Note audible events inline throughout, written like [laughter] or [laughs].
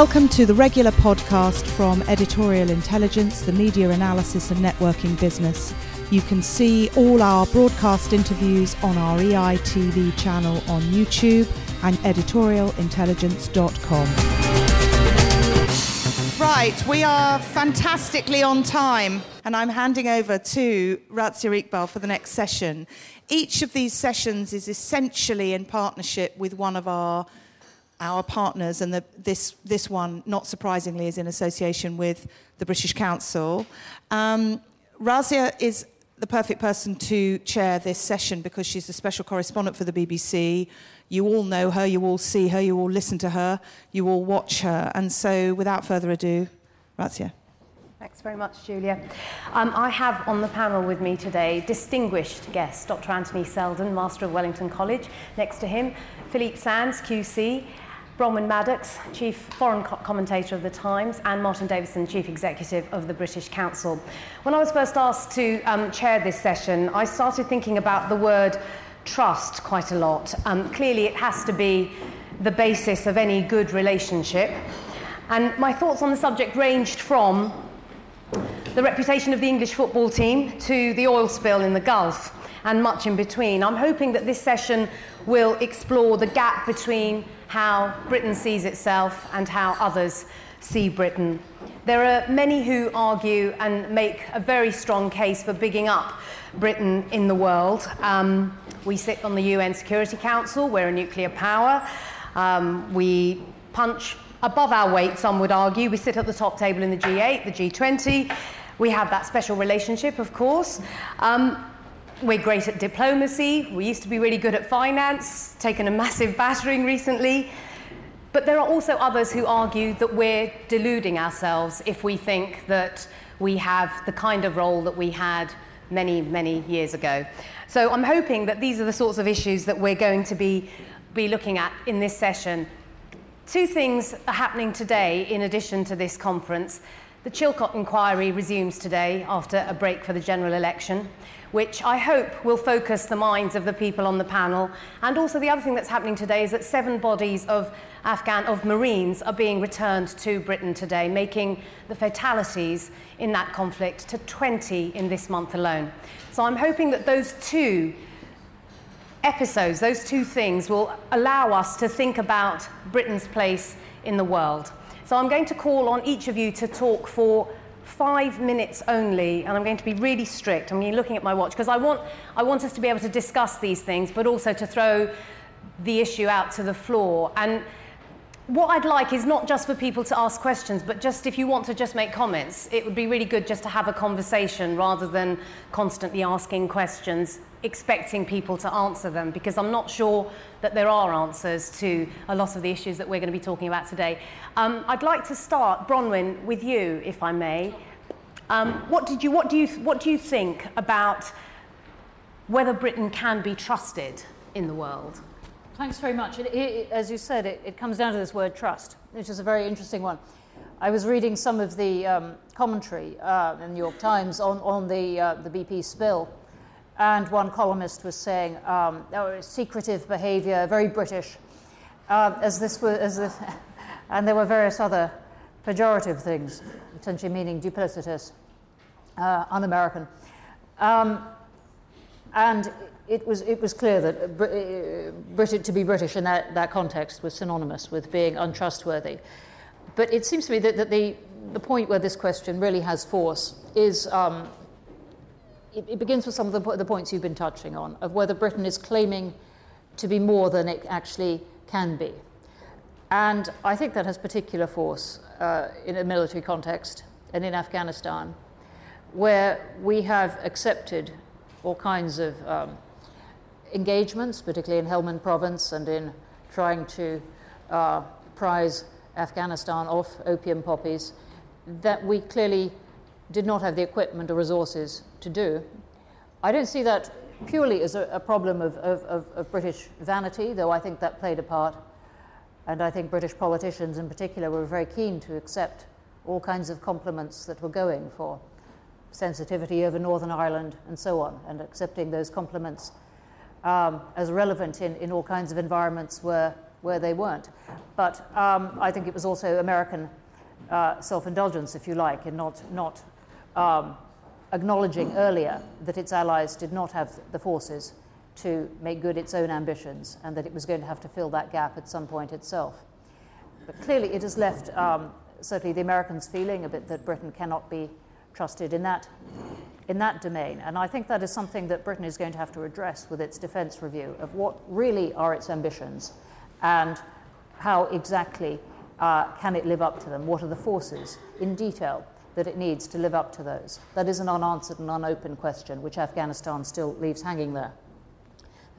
Welcome to the regular podcast from Editorial Intelligence, the media analysis and networking business. You can see all our broadcast interviews on our EITV channel on YouTube and editorialintelligence.com. Right, we are fantastically on time, and I'm handing over to Razia Iqbal for the next session. Each of these sessions is essentially in partnership with one of our our partners, and the, this, this one, not surprisingly, is in association with the British Council. Um, Razia is the perfect person to chair this session because she's a special correspondent for the BBC. You all know her, you all see her, you all listen to her, you all watch her. And so, without further ado, Razia. Thanks very much, Julia. Um, I have on the panel with me today distinguished guests Dr. Anthony Seldon, Master of Wellington College. Next to him, Philippe Sands, QC, Bronwyn Maddox, Chief Foreign Co- Commentator of The Times, and Martin Davidson, Chief Executive of the British Council. When I was first asked to um, chair this session, I started thinking about the word trust quite a lot. Um, clearly, it has to be the basis of any good relationship. And my thoughts on the subject ranged from the reputation of the English football team to the oil spill in the Gulf and much in between. I'm hoping that this session will explore the gap between how Britain sees itself and how others see Britain. There are many who argue and make a very strong case for bigging up Britain in the world. Um, we sit on the UN Security Council, we're a nuclear power. Um, we punch above our weight, some would argue. We sit at the top table in the G8, the G20. We have that special relationship, of course. Um, we're great at diplomacy. We used to be really good at finance, taken a massive battering recently. But there are also others who argue that we're deluding ourselves if we think that we have the kind of role that we had many, many years ago. So I'm hoping that these are the sorts of issues that we're going to be, be looking at in this session. Two things are happening today in addition to this conference. The Chilcot inquiry resumes today after a break for the general election which I hope will focus the minds of the people on the panel. And also, the other thing that's happening today is that seven bodies of Afghan of Marines are being returned to Britain today, making the fatalities in that conflict to 20 in this month alone. So I'm hoping that those two episodes, those two things, will allow us to think about Britain's place in the world. So I'm going to call on each of you to talk for five minutes only, and I'm going to be really strict. I'm looking at my watch because I want, I want us to be able to discuss these things, but also to throw the issue out to the floor. And what I'd like is not just for people to ask questions, but just if you want to just make comments, it would be really good just to have a conversation rather than constantly asking questions, expecting people to answer them, because I'm not sure that there are answers to a lot of the issues that we're going to be talking about today. Um, I'd like to start, Bronwyn, with you, if I may. Um, what, did you, what, do you, what do you think about whether Britain can be trusted in the world? Thanks very much. It, it, as you said, it, it, comes down to this word trust, which is a very interesting one. I was reading some of the um, commentary uh, in the New York Times on, on the, uh, the BP spill, and one columnist was saying, um, oh, secretive behavior, very British, uh, as this was, as if, [laughs] and there were various other pejorative things, essentially meaning duplicitous, uh, un American. Um, and it was, it was clear that uh, Brit- to be British in that, that context was synonymous with being untrustworthy. But it seems to me that, that the, the point where this question really has force is um, it, it, begins with some of the, the points you've been touching on of whether Britain is claiming to be more than it actually can be. And I think that has particular force uh, in a military context and in Afghanistan, where we have accepted all kinds of um, engagements, particularly in Helmand province and in trying to uh, prize Afghanistan off opium poppies, that we clearly did not have the equipment or resources to do. I don't see that purely as a, a problem of, of, of, of, British vanity, though I think that played a part. And I think British politicians in particular were very keen to accept all kinds of compliments that were going for sensitivity over Northern Ireland and so on, and accepting those compliments um, as relevant in, in all kinds of environments where where they weren't. But um, I think it was also American uh, self indulgence, if you like, in not, not um, acknowledging earlier that its allies did not have the forces to make good its own ambitions and that it was going to have to fill that gap at some point itself. But clearly, it has left um, certainly the Americans feeling a bit that Britain cannot be trusted in that, in that domain. And I think that is something that Britain is going to have to address with its defence review of what really are its ambitions and how exactly uh, can it live up to them? What are the forces in detail that it needs to live up to those? That is an unanswered and unopened question, which Afghanistan still leaves hanging there.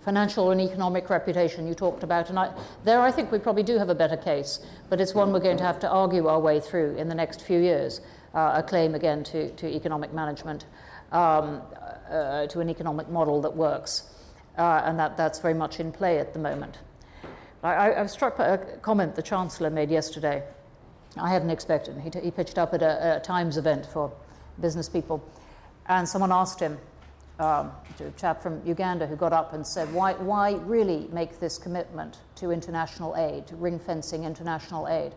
Financial and economic reputation you talked about, and I, there I think we probably do have a better case, but it's one we're going to have to argue our way through in the next few years. Uh, a claim again to, to economic management, um, uh, to an economic model that works, uh, and that, that's very much in play at the moment. I, I was struck by a comment the Chancellor made yesterday. I hadn't expected. He, t- he pitched up at a, a, Times event for business people, and someone asked him, um, a chap from Uganda who got up and said, why, why really make this commitment to international aid, to ring fencing international aid?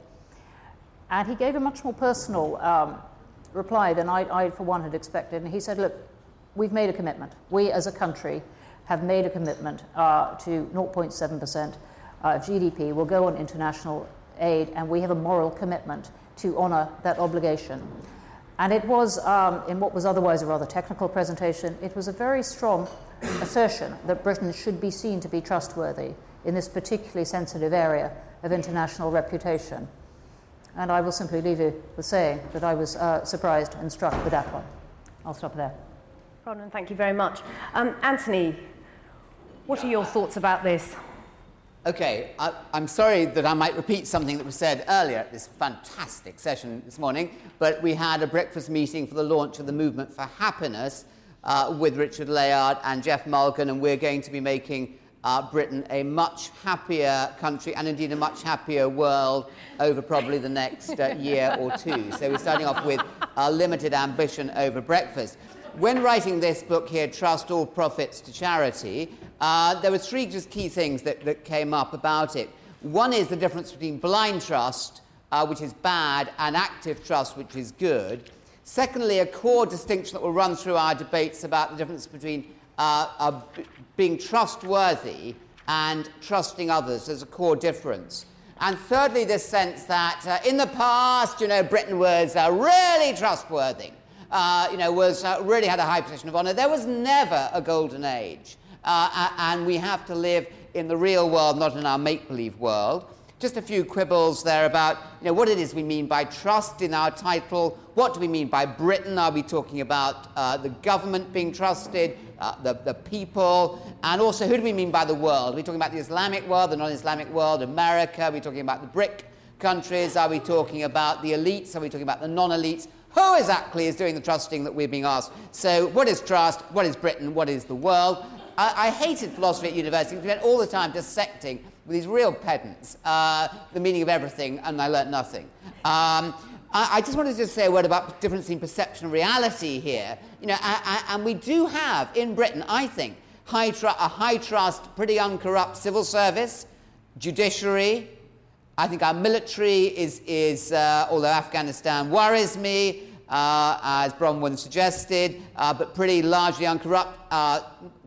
And he gave a much more personal um, reply than I, I, for one, had expected. And he said, Look, we've made a commitment. We as a country have made a commitment uh, to 0.7% uh, GDP We'll go on international aid, and we have a moral commitment to honour that obligation. And it was, um, in what was otherwise a rather technical presentation, it was a very strong assertion that Britain should be seen to be trustworthy in this particularly sensitive area of international reputation. And I will simply leave you with saying that I was uh, surprised and struck with that one. I'll stop there. Bronwyn, thank you very much. Um, Anthony, what are your thoughts about this? Okay, I, am sorry that I might repeat something that was said earlier at this fantastic session this morning, but we had a breakfast meeting for the launch of the Movement for Happiness uh, with Richard Layard and Geoff Mulgan, and we're going to be making uh, Britain a much happier country and indeed a much happier world over probably the next uh, year or two. So we're starting off with a limited ambition over breakfast. When writing this book here, Trust All Profits to Charity, uh, there were three just key things that, that came up about it. One is the difference between blind trust, uh, which is bad, and active trust, which is good. Secondly, a core distinction that will run through our debates about the difference between uh, uh being trustworthy and trusting others. There's a core difference. And thirdly, this sense that uh, in the past, you know, Britain was uh, really trustworthy, uh, you know, was uh, really had a high position of honour. There was never a golden age and we have to live in the real world, not in our make believe world. Just a few quibbles there about you know, what it is we mean by trust in our title. What do we mean by Britain? Are we talking about uh, the government being trusted, uh, the, the people? And also, who do we mean by the world? Are we talking about the Islamic world, the non Islamic world, America? Are we talking about the BRIC countries? Are we talking about the elites? Are we talking about the non elites? Who exactly is doing the trusting that we're being asked? So, what is trust? What is Britain? What is the world? I, I, hated philosophy at university. We spent all the time dissecting with these real pedants uh, the meaning of everything, and I learnt nothing. Um, I, I, just wanted to just say a word about difference in perception and reality here. You know, and we do have in Britain, I think, high a high trust, pretty uncorrupt civil service, judiciary. I think our military is, is uh, although Afghanistan worries me, uh, as Bronwyn suggested, uh, but pretty largely uncorrupt. Uh,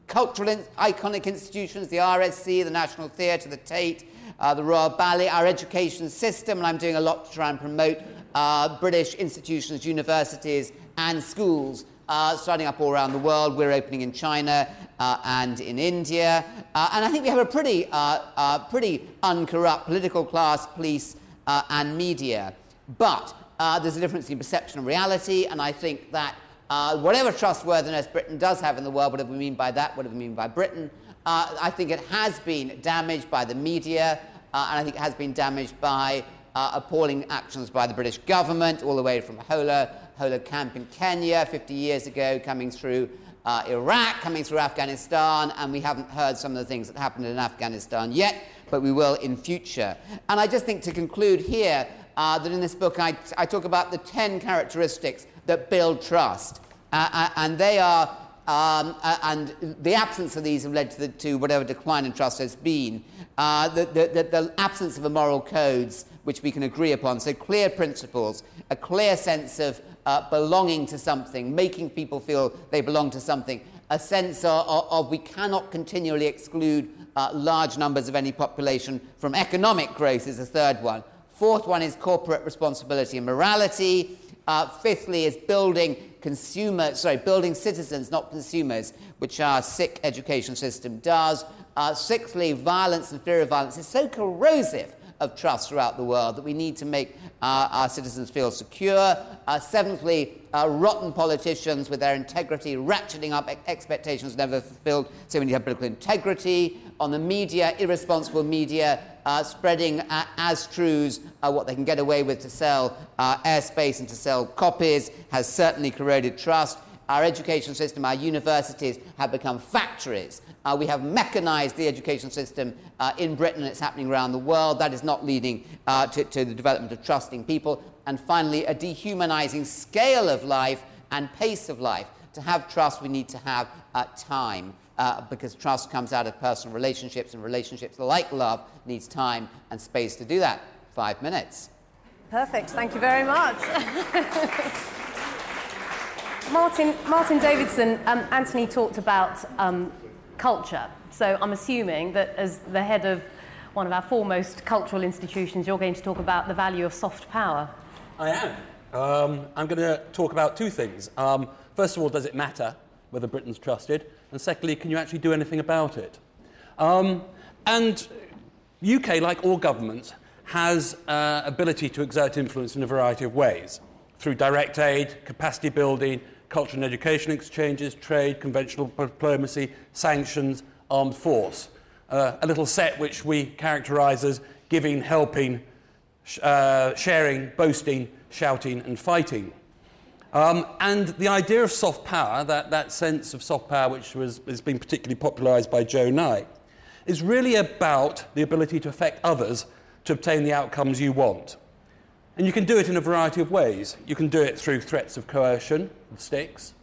cultural in- iconic institutions, the RSC, the National Theatre, the Tate, uh, the Royal Ballet, our education system, and I'm doing a lot to try and promote uh, British institutions, universities, and schools uh, starting up all around the world. We're opening in China uh, and in India. Uh, and I think we have a pretty, uh, pretty uncorrupt political class, police, and media. But there's a difference in perception and reality, and I think that uh, whatever trustworthiness Britain does have in the world, whatever we mean by that, whatever we mean by Britain, uh, I think it has been damaged by the media, uh, and I think it has been damaged by uh, appalling actions by the British government, all the way from Hola, Hola Camp in Kenya 50 years ago, coming through uh, Iraq, coming through Afghanistan, and we haven't heard some of the things that happened in Afghanistan yet, but we will in future. And I just think to conclude here uh, that in this book I, I talk about the 10 characteristics that build trust. Uh, uh, and they are um, and the absence of these have led to, the, to whatever decline in trust has been. Uh, the, the, the, absence of the moral codes which we can agree upon, so clear principles, a clear sense of uh, belonging to something, making people feel they belong to something, a sense of, of, of we cannot continually exclude uh, large numbers of any population from economic growth is the third one. Fourth one is corporate responsibility and morality. Uh, fifthly is building consumer, sorry, building citizens, not consumers, which our sick education system does. Uh, sixthly, violence and fear of violence is so corrosive of trust throughout the world that we need to make uh, our citizens feel secure. Uh, seventhly, uh, rotten politicians with their integrity ratcheting up expectations never fulfilled, so we need to have political integrity. On the media, irresponsible media uh, spreading uh, as truths uh, what they can get away with to sell airspace and to sell copies has certainly corroded trust. Our education system, our universities have become factories uh, we have mechanized the education system uh, in Britain it's happening around the world. That is not leading uh, to, to the development of trusting people. And finally, a dehumanizing scale of life and pace of life. To have trust, we need to have uh, time. Uh, because trust comes out of personal relationships, and relationships like love needs time and space to do that. Five minutes. Perfect. Thank you very much. [laughs] Martin, Martin Davidson, um, Anthony talked about um, culture. So I'm assuming that as the head of one of our foremost cultural institutions, you're going to talk about the value of soft power. I am. Um, I'm going to talk about two things. Um, first of all, does it matter whether Britain's trusted? And secondly, can you actually do anything about it? Um, and UK, like all governments, has uh, ability to exert influence in a variety of ways through direct aid, capacity building, culture and education exchanges, trade, conventional diplomacy, sanctions, armed force. Uh, a little set which we characterize as giving, helping, sh- uh, sharing, boasting, shouting, and fighting. Um, and the idea of soft power, that, that sense of soft power which was, has been particularly popularized by Joe Nye, is really about the ability to affect others to obtain the outcomes you want. And you can do it in a variety of ways. You can do it through threats of coercion, the sticks.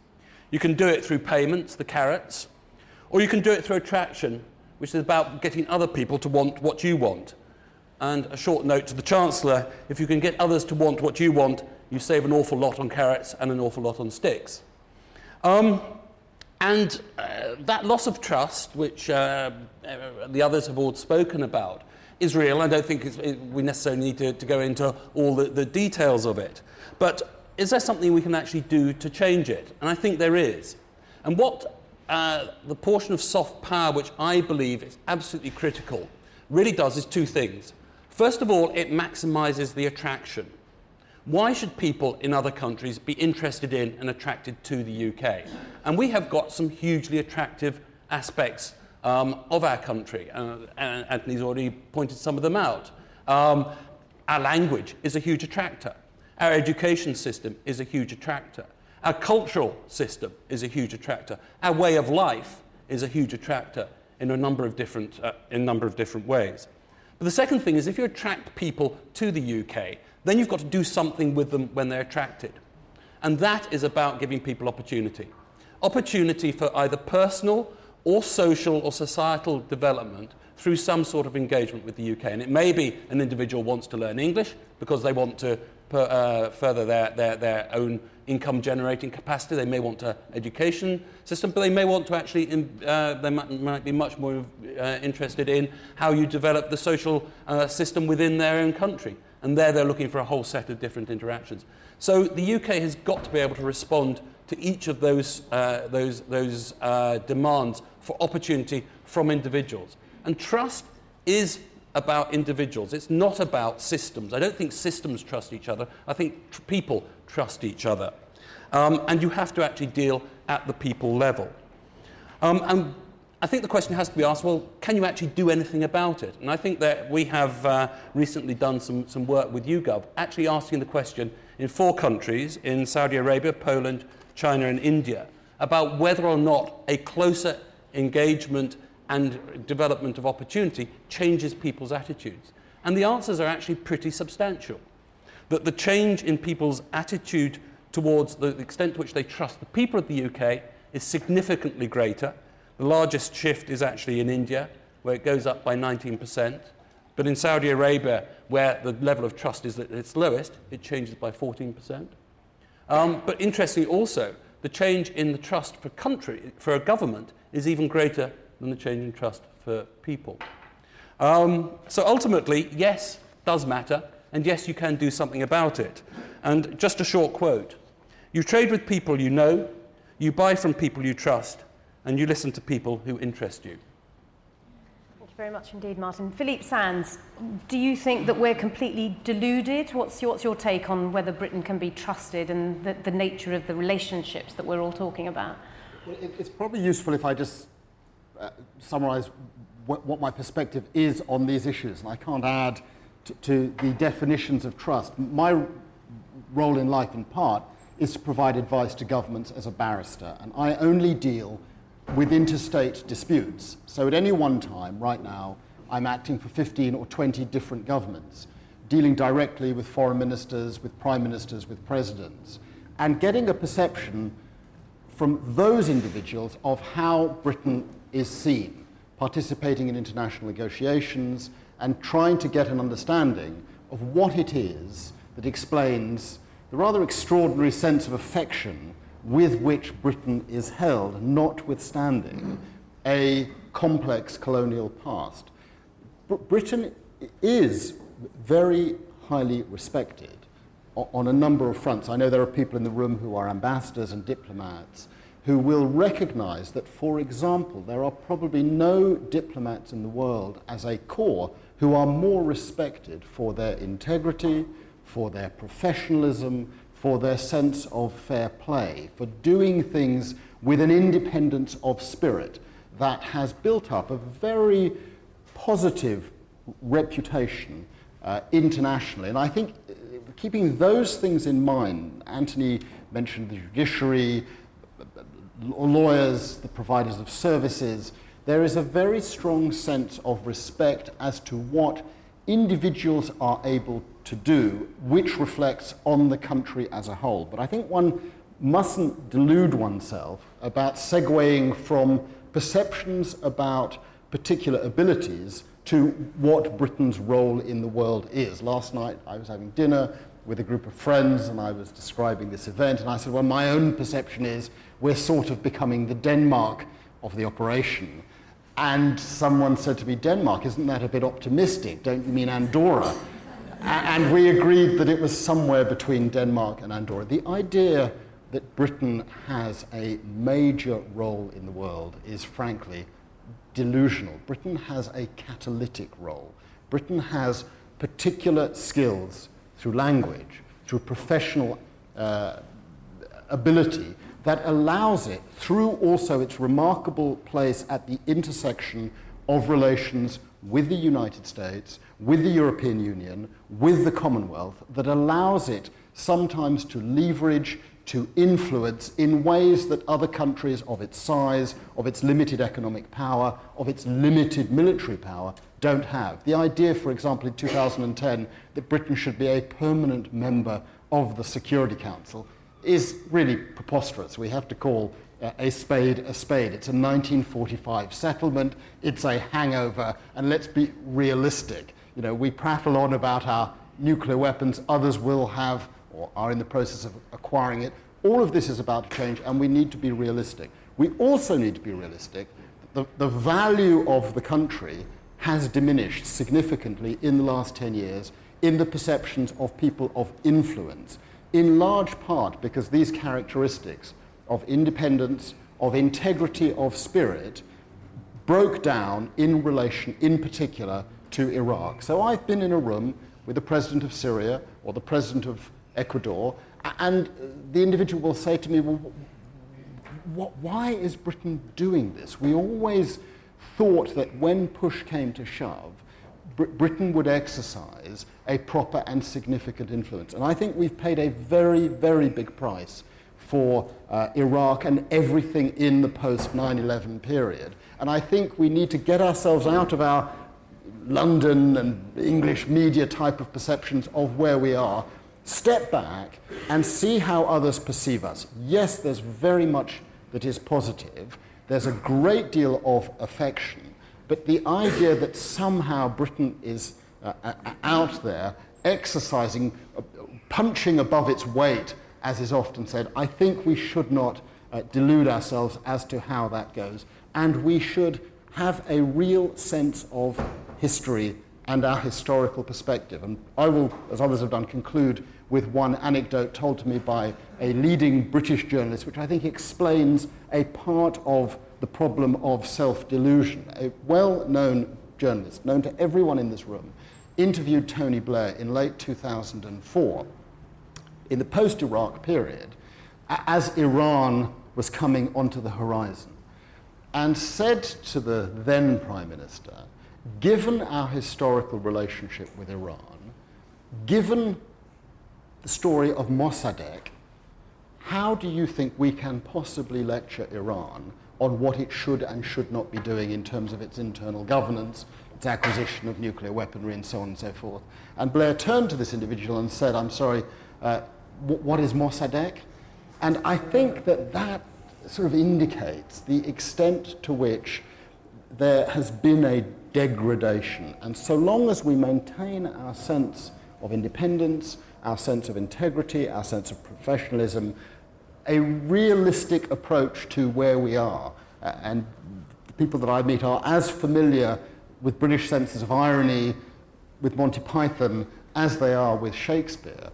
You can do it through payments, the carrots. Or you can do it through attraction, which is about getting other people to want what you want. And a short note to the Chancellor if you can get others to want what you want, you save an awful lot on carrots and an awful lot on sticks. Um, and uh, that loss of trust, which uh, uh the others have all spoken about, is real. I don't think it, we necessarily need to, to go into all the, the details of it. But is there something we can actually do to change it? And I think there is. And what uh, the portion of soft power which I believe is absolutely critical really does is two things. First of all, it maximizes the attraction. Why should people in other countries be interested in and attracted to the UK? And we have got some hugely attractive aspects um, of our country. Uh, and Anthony's already pointed some of them out. Um, our language is a huge attractor. Our education system is a huge attractor. Our cultural system is a huge attractor. Our way of life is a huge attractor in a number of different, uh, in a number of different ways. But the second thing is if you attract people to the UK, then you've got to do something with them when they're attracted. And that is about giving people opportunity. Opportunity for either personal or social or societal development through some sort of engagement with the UK. And it may be an individual wants to learn English because they want to per, uh, further their, their, their own income generating capacity. They may want an education system, but they may want to actually, in, uh, they might, might, be much more uh, interested in how you develop the social uh, system within their own country. And there they're looking for a whole set of different interactions. So the UK has got to be able to respond to each of those, uh, those, those uh, demands for opportunity from individuals. And trust is about individuals. It's not about systems. I don't think systems trust each other. I think tr- people trust each other. Um, and you have to actually deal at the people level. Um, and I think the question has to be asked well, can you actually do anything about it? And I think that we have uh, recently done some, some work with YouGov, actually asking the question in four countries in Saudi Arabia, Poland, China, and India about whether or not a closer engagement and development of opportunity changes people's attitudes? And the answers are actually pretty substantial. That the change in people's attitude towards the extent to which they trust the people of the UK is significantly greater. The largest shift is actually in India, where it goes up by 19%. But in Saudi Arabia, where the level of trust is at its lowest, it changes by 14%. Um, but interestingly, also, the change in the trust for country, for a government, is even greater than the change in trust for people. Um, so ultimately, yes, does matter, and yes, you can do something about it. And just a short quote You trade with people you know, you buy from people you trust, and you listen to people who interest you. Thank you very much indeed, Martin. Philippe Sands, do you think that we're completely deluded? What's your, what's your take on whether Britain can be trusted and the, the nature of the relationships that we're all talking about? Well, it, it's probably useful if I just uh, summarise what, what, my perspective is on these issues, and I can't add to the definitions of trust. My role in life, in part, is to provide advice to governments as a barrister, and I only deal with interstate disputes. So at any one time, right now, I'm acting for 15 or 20 different governments, dealing directly with foreign ministers, with prime ministers, with presidents, and getting a perception from those individuals of how Britain is seen, participating in international negotiations, and trying to get an understanding of what it is that explains the rather extraordinary sense of affection with which Britain is held, notwithstanding a complex colonial past. Br- Britain is very highly respected on a number of fronts. I know there are people in the room who are ambassadors and diplomats who will recognize that, for example, there are probably no diplomats in the world as a corps who are more respected for their integrity, for their professionalism, for their sense of fair play, for doing things with an independence of spirit that has built up a very positive reputation uh, internationally. And I think uh, keeping those things in mind, Anthony mentioned the judiciary, lawyers, the providers of services, there is a very strong sense of respect as to what individuals are able to do, which reflects on the country as a whole. But I think one mustn't delude oneself about segueing from perceptions about particular abilities to what Britain's role in the world is. Last night I was having dinner with a group of friends and I was describing this event, and I said, Well, my own perception is we're sort of becoming the Denmark of the operation. And someone said to me, Denmark, isn't that a bit optimistic? Don't you mean Andorra? and we agreed that it was somewhere between Denmark and Andorra. The idea that Britain has a major role in the world is frankly delusional. Britain has a catalytic role. Britain has particular skills through language, through professional uh, ability that allows it, through also its remarkable place at the intersection of relations with the United States, with the European Union, with the Commonwealth, that allows it sometimes to leverage, to influence in ways that other countries of its size, of its limited economic power, of its limited military power don't have. The idea, for example, in 2010 that Britain should be a permanent member of the Security Council is really preposterous. We have to call uh, a spade a spade. It's a 1945 settlement, it's a hangover, and let's be realistic. You know, we prattle on about our nuclear weapons, others will have or are in the process of acquiring it. All of this is about to change, and we need to be realistic. We also need to be realistic. The, the value of the country has diminished significantly in the last 10 years in the perceptions of people of influence in large part because these characteristics of independence, of integrity of spirit, broke down in relation, in particular, to Iraq. So I've been in a room with the president of Syria or the president of Ecuador, and the individual will say to me, Well, why is Britain doing this? We always thought that when push came to shove, Britain would exercise a proper and significant influence. And I think we've paid a very, very big price for uh, Iraq and everything in the post 9 11 period. And I think we need to get ourselves out of our London and English media type of perceptions of where we are, step back and see how others perceive us. Yes, there's very much that is positive. There's a great deal of affection, but the idea that somehow Britain is uh, uh out there exercising, uh, punching above its weight, as is often said, I think we should not uh, delude ourselves as to how that goes. And we should have a real sense of history and our historical perspective. And I will, as others have done, conclude with one anecdote told to me by a leading British journalist, which I think explains a part of the problem of self delusion. A well known journalist, known to everyone in this room, interviewed Tony Blair in late 2004 in the post Iraq period as Iran was coming onto the horizon and said to the then Prime Minister, given our historical relationship with Iran, given the story of Mossadegh, how do you think we can possibly lecture Iran on what it should and should not be doing in terms of its internal governance, its acquisition of nuclear weaponry, and so on and so forth? And Blair turned to this individual and said, I'm sorry, uh, what is Mossadegh? And I think that that sort of indicates the extent to which there has been a degradation. And so long as we maintain our sense of independence, our sense of integrity, our sense of professionalism, a realistic approach to where we are, uh, and the people that I meet are as familiar with British senses of irony with Monty Python as they are with Shakespeare,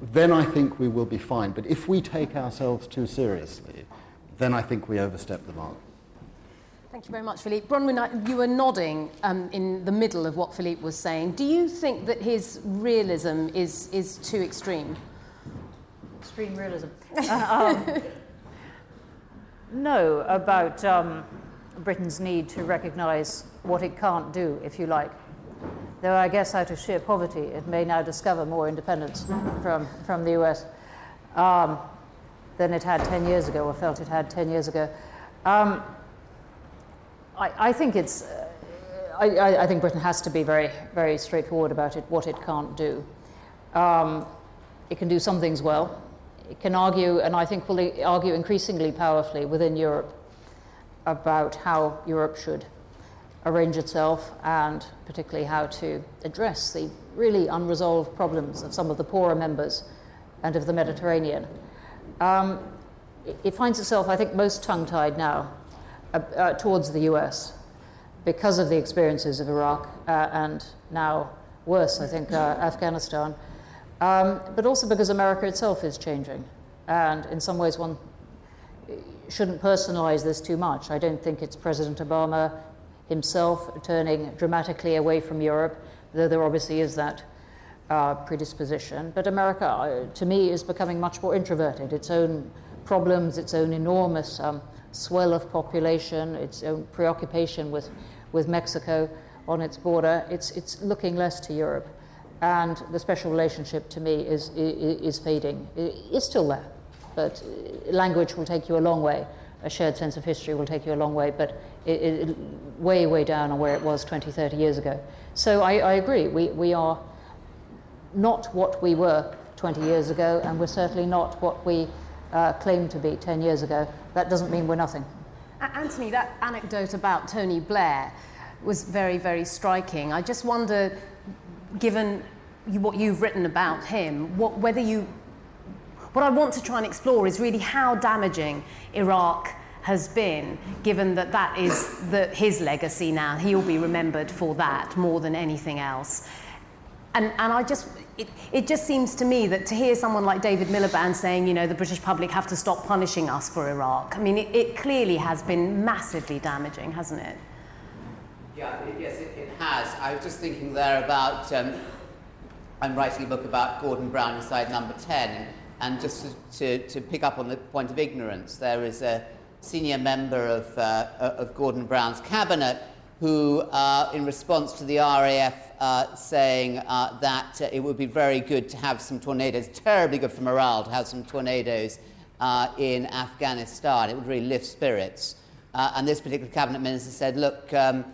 then I think we will be fine. But if we take ourselves too seriously, then I think we overstep the mark. Thank you very much, Philippe. Bronwyn, you were nodding um, in the middle of what Philippe was saying. Do you think that his realism is, is too extreme? Extreme realism. [laughs] uh, um, no, about um, Britain's need to recognise what it can't do, if you like though I guess out of sheer poverty, it may now discover more independence from, from the US um, than it had 10 years ago, or felt it had 10 years ago. Um, I, I, think it's, uh, I, I, think Britain has to be very, very straightforward about it, what it can't do. Um, it can do some things well. It can argue, and I think will argue increasingly powerfully within Europe about how Europe should arrange itself and particularly how to address the really unresolved problems of some of the poorer members and of the Mediterranean. Um, it, finds itself, I think, most tongue tied now uh, uh, towards the US because of the experiences of Iraq uh, and now worse, I think, uh, Afghanistan, um, but also because America itself is changing. And in some ways, one shouldn't personalize this too much. I don't think it's President Obama himself turning dramatically away from Europe, though there obviously is that uh, predisposition. But America, uh, to me, is becoming much more introverted. Its own problems, its own enormous um, swell of population, its own preoccupation with, with Mexico on its border, it's, it's looking less to Europe. And the special relationship to me is, is, fading. It's still there, but language will take you a long way a shared sense of history will take you a long way, but it, it, way, way down on where it was 20, 30 years ago. So I, I agree, we, we are not what we were 20 years ago, and we're certainly not what we uh, claimed to be 10 years ago. That doesn't mean we're nothing. Anthony, that anecdote about Tony Blair was very, very striking. I just wonder, given you, what you've written about him, what, whether you what I want to try and explore is really how damaging Iraq has been, given that that is the, his legacy now. He'll be remembered for that more than anything else. And, and I just, it, it just seems to me that to hear someone like David Miliband saying, you know, the British public have to stop punishing us for Iraq, I mean, it, it clearly has been massively damaging, hasn't it? Yeah, it, yes, it, it, has. I was just thinking there about, um, I'm writing a book about Gordon Brown inside number 10, and just to, to, to, pick up on the point of ignorance, there is a senior member of, uh, of Gordon Brown's cabinet who, uh, in response to the RAF uh, saying uh, that uh, it would be very good to have some tornadoes, terribly good for morale to have some tornadoes uh, in Afghanistan, it would really lift spirits. and this particular cabinet minister said, Look, um,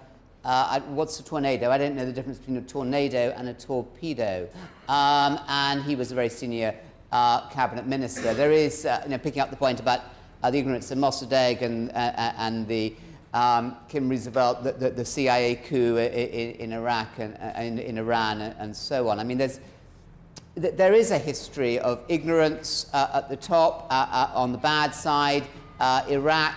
uh, what's a tornado? I don't know the difference between a tornado and a torpedo. Um, and he was a very senior uh, cabinet minister. There is, uh, you know, picking up the point about uh, the ignorance of Mossadegh and, uh, uh, and the um, Kim Roosevelt, the, the, the CIA coup in, in Iraq and uh, in, Iran and, and, so on. I mean, there's, there is a history of ignorance uh, at the top, uh, on the bad side. Iraq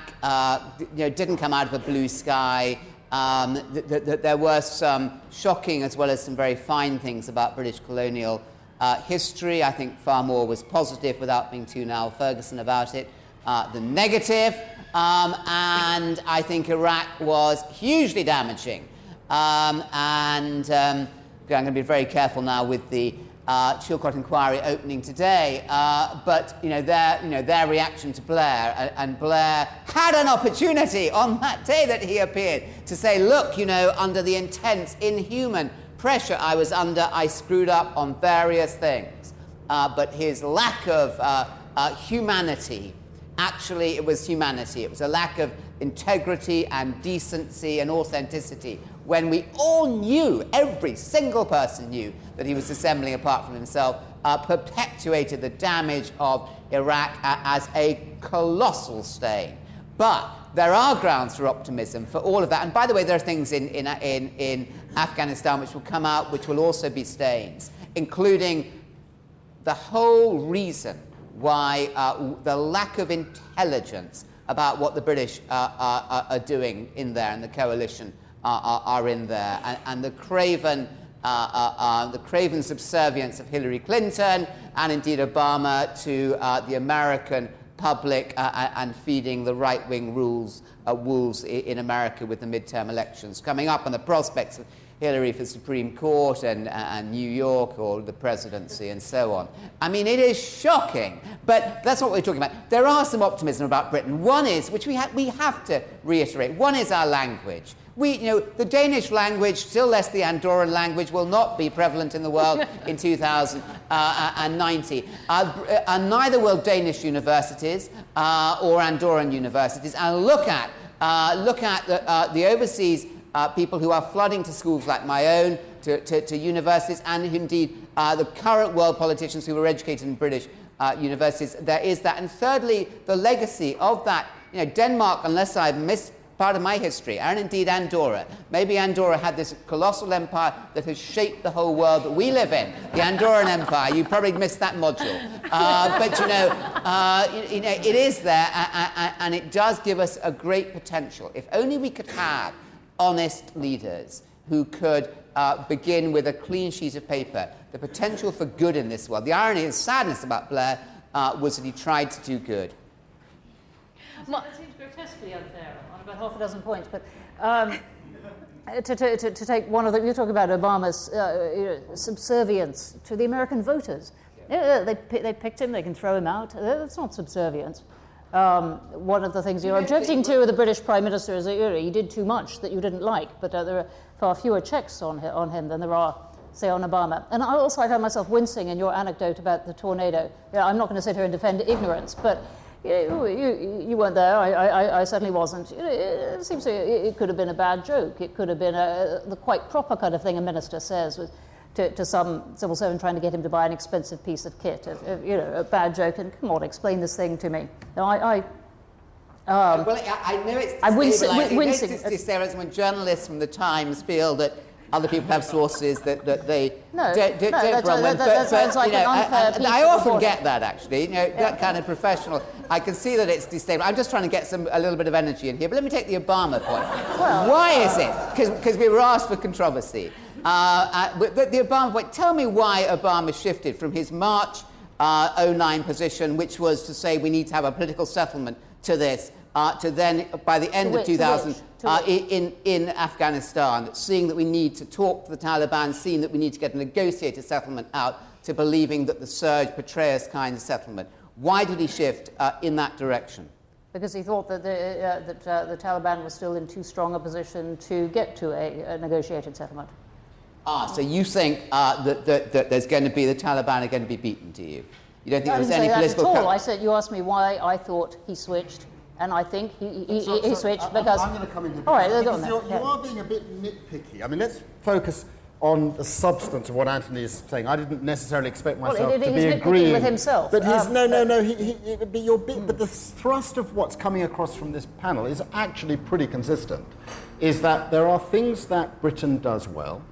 you know, didn't come out of a blue sky. Um, th- th- there were some shocking as well as some very fine things about British colonial uh, history. I think far more was positive without being too Niall Ferguson about it uh, than negative. Um, and I think Iraq was hugely damaging. Um, and um, I'm going to be very careful now with the uh, Chilcot inquiry opening today, uh, but you know, their, you know, their reaction to Blair, and, and, Blair had an opportunity on that day that he appeared to say, look, you know, under the intense, inhuman pressure I was under, I screwed up on various things. Uh, but his lack of uh, uh, humanity, actually, it was humanity. It was a lack of integrity and decency and authenticity when we all knew, every single person knew, that he was assembling apart from himself, uh, perpetuated the damage of Iraq as a colossal stain. But there are grounds for optimism for all of that. And by the way, there are things in, in, in, in Afghanistan which will come out which will also be stains, including the whole reason why uh, the lack of intelligence about what the British uh, are, are, doing in there and the coalition are, are, are in there, and, and the craven. Uh, uh, uh, the craven subservience of Hillary Clinton and indeed Obama to uh, the American public uh, and feeding the right wing rules, uh, wolves in America with the midterm elections coming up and the prospects of Hillary for the Supreme Court and, and New York or the presidency and so on. I mean, it is shocking, but that's what we're talking about. There are some optimism about Britain. One is, which we, ha- we have to reiterate, one is our language. We, you know, the Danish language, still less the Andorran language, will not be prevalent in the world [laughs] in 2090. Uh, uh, and neither will Danish universities uh, or Andorran universities. And look at, uh, look at the, uh, the overseas uh, people who are flooding to schools like my own, to, to, to universities, and indeed the current world politicians who were educated in British universities. There is that. And thirdly, the legacy of that. You know, Denmark, unless I've missed part of my history, and indeed Andorra. Maybe Andorra had this colossal empire that has shaped the whole world that we live in, the Andorran Empire. You probably missed that module. Uh, but you know, uh, you, you, know, it is there, and it does give us a great potential. If only we could have honest leaders who could uh, begin with a clean sheet of paper, the potential for good in this world. The irony and sadness about Blair uh, was that he tried to do good. That seems grotesquely unfair on about half a dozen points, but um, [laughs] to, to, to, to, take one of the, you talk about Obama's uh, you know, subservience to the American voters. Yeah, they, they picked him, they can throw him out. That's not subservience. Um, one of the things you're objecting to with the British Prime Minister is that he did too much that you didn't like, but uh, there are far fewer checks on, on him than there are, say, on Obama. And I also I found myself wincing in your anecdote about the tornado. You know, I'm not going to sit here and defend ignorance, but you, you, you weren't there. I, I, I certainly wasn't. It, seems to, it could have been a bad joke. It could have been a, the quite proper kind of thing a minister says with, to, to some civil servant trying to get him to buy an expensive piece of kit. you know, a bad joke. And come on, explain this thing to me. No, I, I um, well, I, I know it's I'm wincing. wincing. It's destabilizing when journalists from the Times feel that other people have sources that, that they no, don't, don't, no, don't that, that, that, sounds like know, an unfair I, I often reporting. get that actually, you know, yeah. that kind of professional. I can see that it's destabilizing. I'm just trying to get some a little bit of energy in here. But let me take the Obama point. Well, why is it? Because we were asked for controversy. Uh, uh, the, the, Obama. Tell me why Obama shifted from his March uh, 09 position, which was to say we need to have a political settlement, to this, uh, to then by the end to of 2000 uh, in, in Afghanistan, seeing that we need to talk to the Taliban, seeing that we need to get a negotiated settlement out, to believing that the surge Petraeus kind of settlement. Why did he shift uh, in that direction? Because he thought that the, uh, that, uh, the Taliban was still in too strong a position to get to a, a negotiated settlement. Ah, so you think uh, that, that, that, there's going to be the Taliban are going to be beaten, do you? You don't think I there's any political. At all. I said you asked me why I thought he switched and I think he, he, so, he switched so because. I'm, going to come in here. All right, because on you're, yeah. you are being a bit nitpicky. I mean, let's focus on the substance of what Anthony is saying. I didn't necessarily expect Well, myself it- it- to he's be nitpicking agreeing with himself. But he's Um, no, no, no. He, he, but, your bit, but the thrust of what's coming across from this panel is actually pretty consistent. Is that there are things that Britain does well,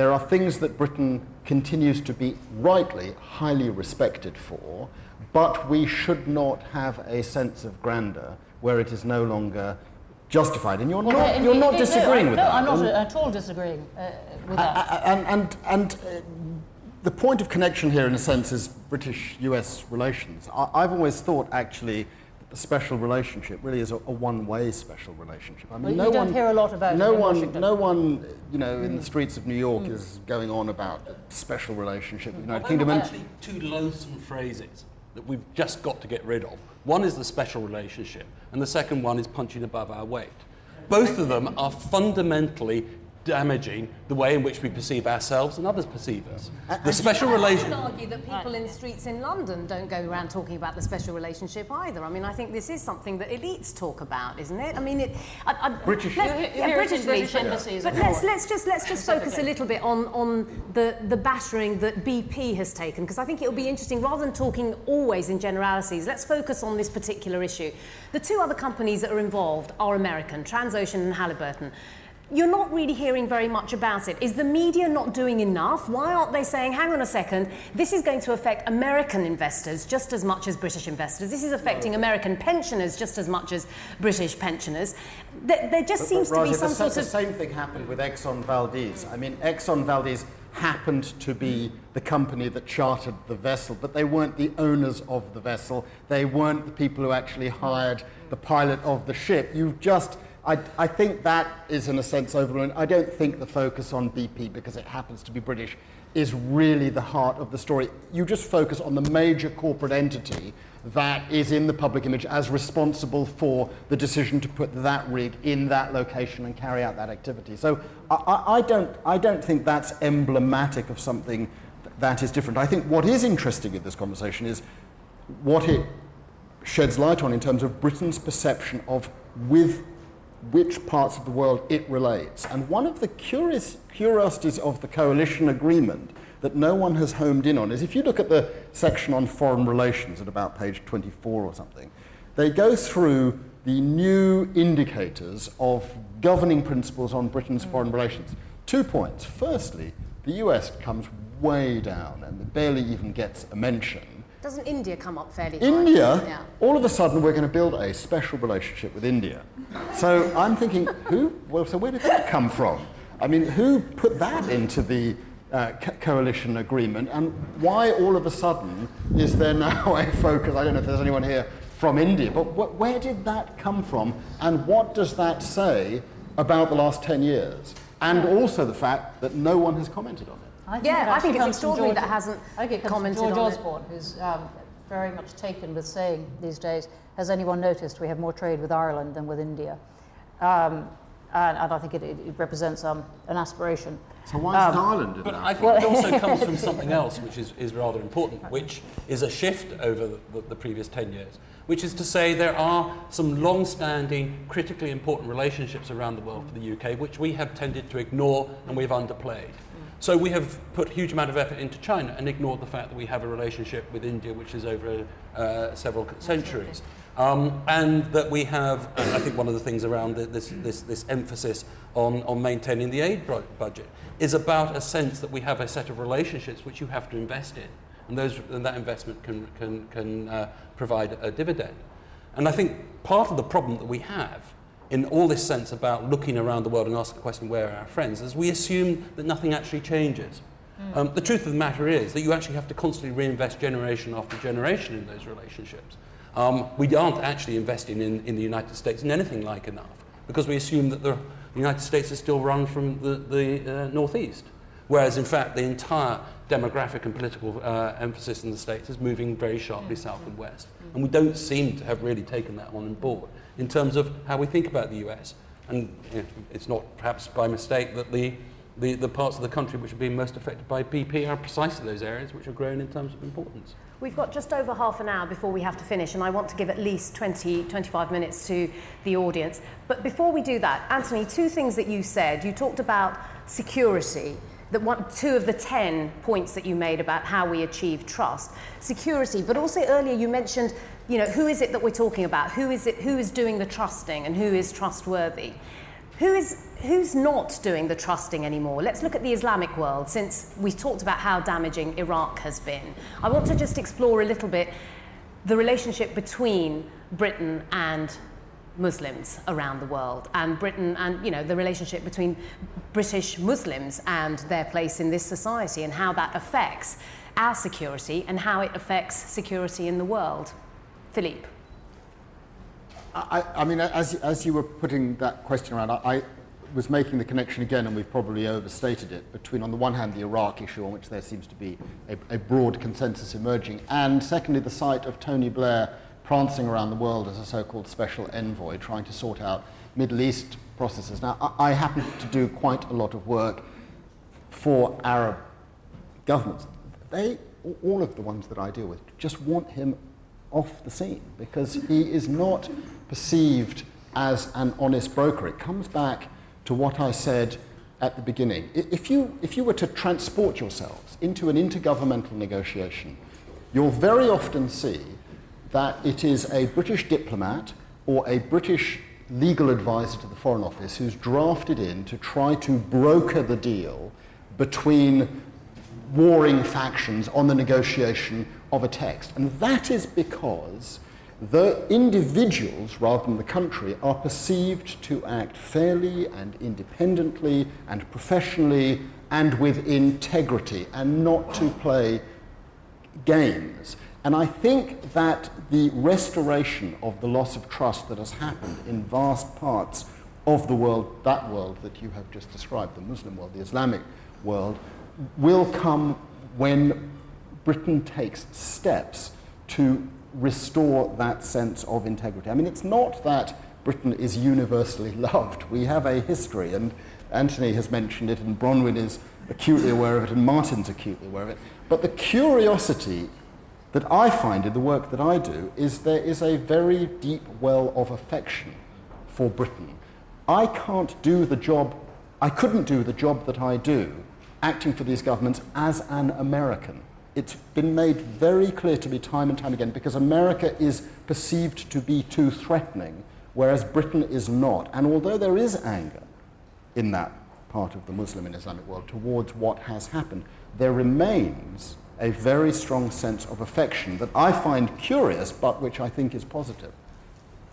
there are things that Britain continues to be rightly highly respected for, but we should not have a sense of grandeur where it is no longer justified. And you're not, no, you're not disagreeing no, with no, that. I'm not at all disagreeing uh, with that. and and, and uh, the point of connection here, in a sense, is British-US relations. I, I've always thought, actually, that the special relationship really is a, a one-way special relationship. I mean, Well, you don't hear a lot about it no in one, Washington. no one, you know, in the mm. streets of New York mm. is going on about a special relationship with the United Kingdom. And actually two loathsome phrases that we've just got to get rid of. One is the special relationship, and the second one is punching above our weight. Both of them are fundamentally damaging the way in which we perceive ourselves and others perceive us. The special relationship. I would argue that people in the streets in London don't go around talking about the special relationship either. I mean, I think this is something that elites talk about, isn't it? I mean, it. I, I, British- let's- You- you yeah, hear British in British elites, embassies But and let's let's just let's just focus a little bit on on the the battering that BP has taken because I think it'll be interesting rather than talking always in generalities. Let's focus on this particular issue. The two other companies that are involved are American, Transocean and Halliburton. You're not really hearing very much about it. Is the media not doing enough? Why aren't they saying, hang on a second, this is going to affect American investors just as much as British investors? This is affecting American pensioners just as much as British pensioners. There, there just seems to be Raja, some the, sort the of. same thing happened with Exxon Valdez. I mean, Exxon Valdez happened to be the company that chartered the vessel, but they weren't the owners of the vessel. They weren't the people who actually hired the pilot of the ship. You've just, I, I think that is in a sense overblown. I don't think the focus on BP, because it happens to be British, is really the heart of the story. You just focus on the major corporate entity that is in the public image as responsible for the decision to put that rig in that location and carry out that activity. So I, I, I don't, I don't think that's emblematic of something that is different. I think what is interesting in this conversation is what it sheds light on in terms of Britain's perception of with which parts of the world it relates. And one of the curious curiosities of the coalition agreement that no one has homed in on is if you look at the section on foreign relations at about page 24 or something, they go through the new indicators of governing principles on Britain's mm. foreign relations. Two points. Firstly, the US comes way down and barely even gets a mention. Doesn't India come up fairly? India, Yeah. all of a sudden we're going to build a special relationship with India. So I'm thinking, who? Well, so where did that come from? I mean, who put that into the uh, co- coalition agreement, and why all of a sudden is there now [laughs] a focus? I don't know if there's anyone here from India, but wh- where did that come from, and what does that say about the last 10 years? And also the fact that no one has commented on it. I think Yeah, it I think it's extraordinary George- that hasn't I think it comes commented from George on it. Osborne, who's um, very much taken with saying these days, has anyone noticed we have more trade with Ireland than with India? Um, and, and I think it, it, it represents um, an aspiration. So why is Ireland in But? I think it also comes [laughs] from something else which is, is rather important, which is a shift over the, the, the previous 10 years, which is to say there are some long standing, critically important relationships around the world for the UK which we have tended to ignore and we've underplayed. So we have put a huge amount of effort into China and ignored the fact that we have a relationship with India which is over uh, several centuries. Um, and that we have, I think one of the things around this, this, this emphasis on, on maintaining the aid budget is about a sense that we have a set of relationships which you have to invest in. And, those, and that investment can, can, can uh, provide a dividend. And I think part of the problem that we have in all this sense about looking around the world and asking the question, where are our friends, is we assume that nothing actually changes. Um, the truth of the matter is that you actually have to constantly reinvest generation after generation in those relationships. Um, we aren't actually investing in, in the United States in anything like enough because we assume that the United States is still run from the, the uh, Northeast. Whereas, in fact, the entire demographic and political uh, emphasis in the States is moving very sharply south and west. And we don't seem to have really taken that on board in terms of how we think about the US. And you know, it's not perhaps by mistake that the, the, the parts of the country which are being most affected by BP are precisely those areas which are growing in terms of importance. We've got just over half an hour before we have to finish, and I want to give at least 20, 25 minutes to the audience. But before we do that, Anthony, two things that you said. You talked about security that one, two of the 10 points that you made about how we achieve trust, security, but also earlier you mentioned, you know, who is it that we're talking about? Who is it, who is doing the trusting and who is trustworthy? Who is, who's not doing the trusting anymore? Let's look at the Islamic world since we talked about how damaging Iraq has been. I want to just explore a little bit the relationship between Britain and Muslims around the world and Britain and you know the relationship between British Muslims and their place in this society and how that affects our security and how it affects security in the world. Philippe. I, I mean, as, as you were putting that question around, I, I was making the connection again, and we've probably overstated it, between, on the one hand, the Iraq issue, on which there seems to be a, a broad consensus emerging, and secondly, the sight of Tony Blair prancing around the world as a so called special envoy, trying to sort out Middle East processes. Now, I, I happen to do quite a lot of work for Arab governments. They, all of the ones that I deal with, just want him off the scene because he is not perceived as an honest broker. It comes back to what I said at the beginning. If you, if you were to transport yourselves into an intergovernmental negotiation, you'll very often see that it is a British diplomat or a British legal advisor to the Foreign Office who's drafted in to try to broker the deal between warring factions on the negotiation of a text. And that is because the individuals, rather than the country, are perceived to act fairly and independently and professionally and with integrity and not to play games. And I think that the restoration of the loss of trust that has happened in vast parts of the world, that world that you have just described, the Muslim world, the Islamic world, will come when Britain takes steps to restore that sense of integrity. I mean, it's not that Britain is universally [laughs] loved. We have a history, and Anthony has mentioned it, and Bronwyn is acutely aware of it, and Martin's acutely aware of it. But the curiosity that I find in the work that I do is there is a very deep well of affection for Britain. I can't do the job, I couldn't do the job that I do acting for these governments as an American. It's been made very clear to me time and time again because America is perceived to be too threatening, whereas Britain is not. And although there is anger in that part of the Muslim and Islamic world towards what has happened, there remains a very strong sense of affection that I find curious, but which I think is positive.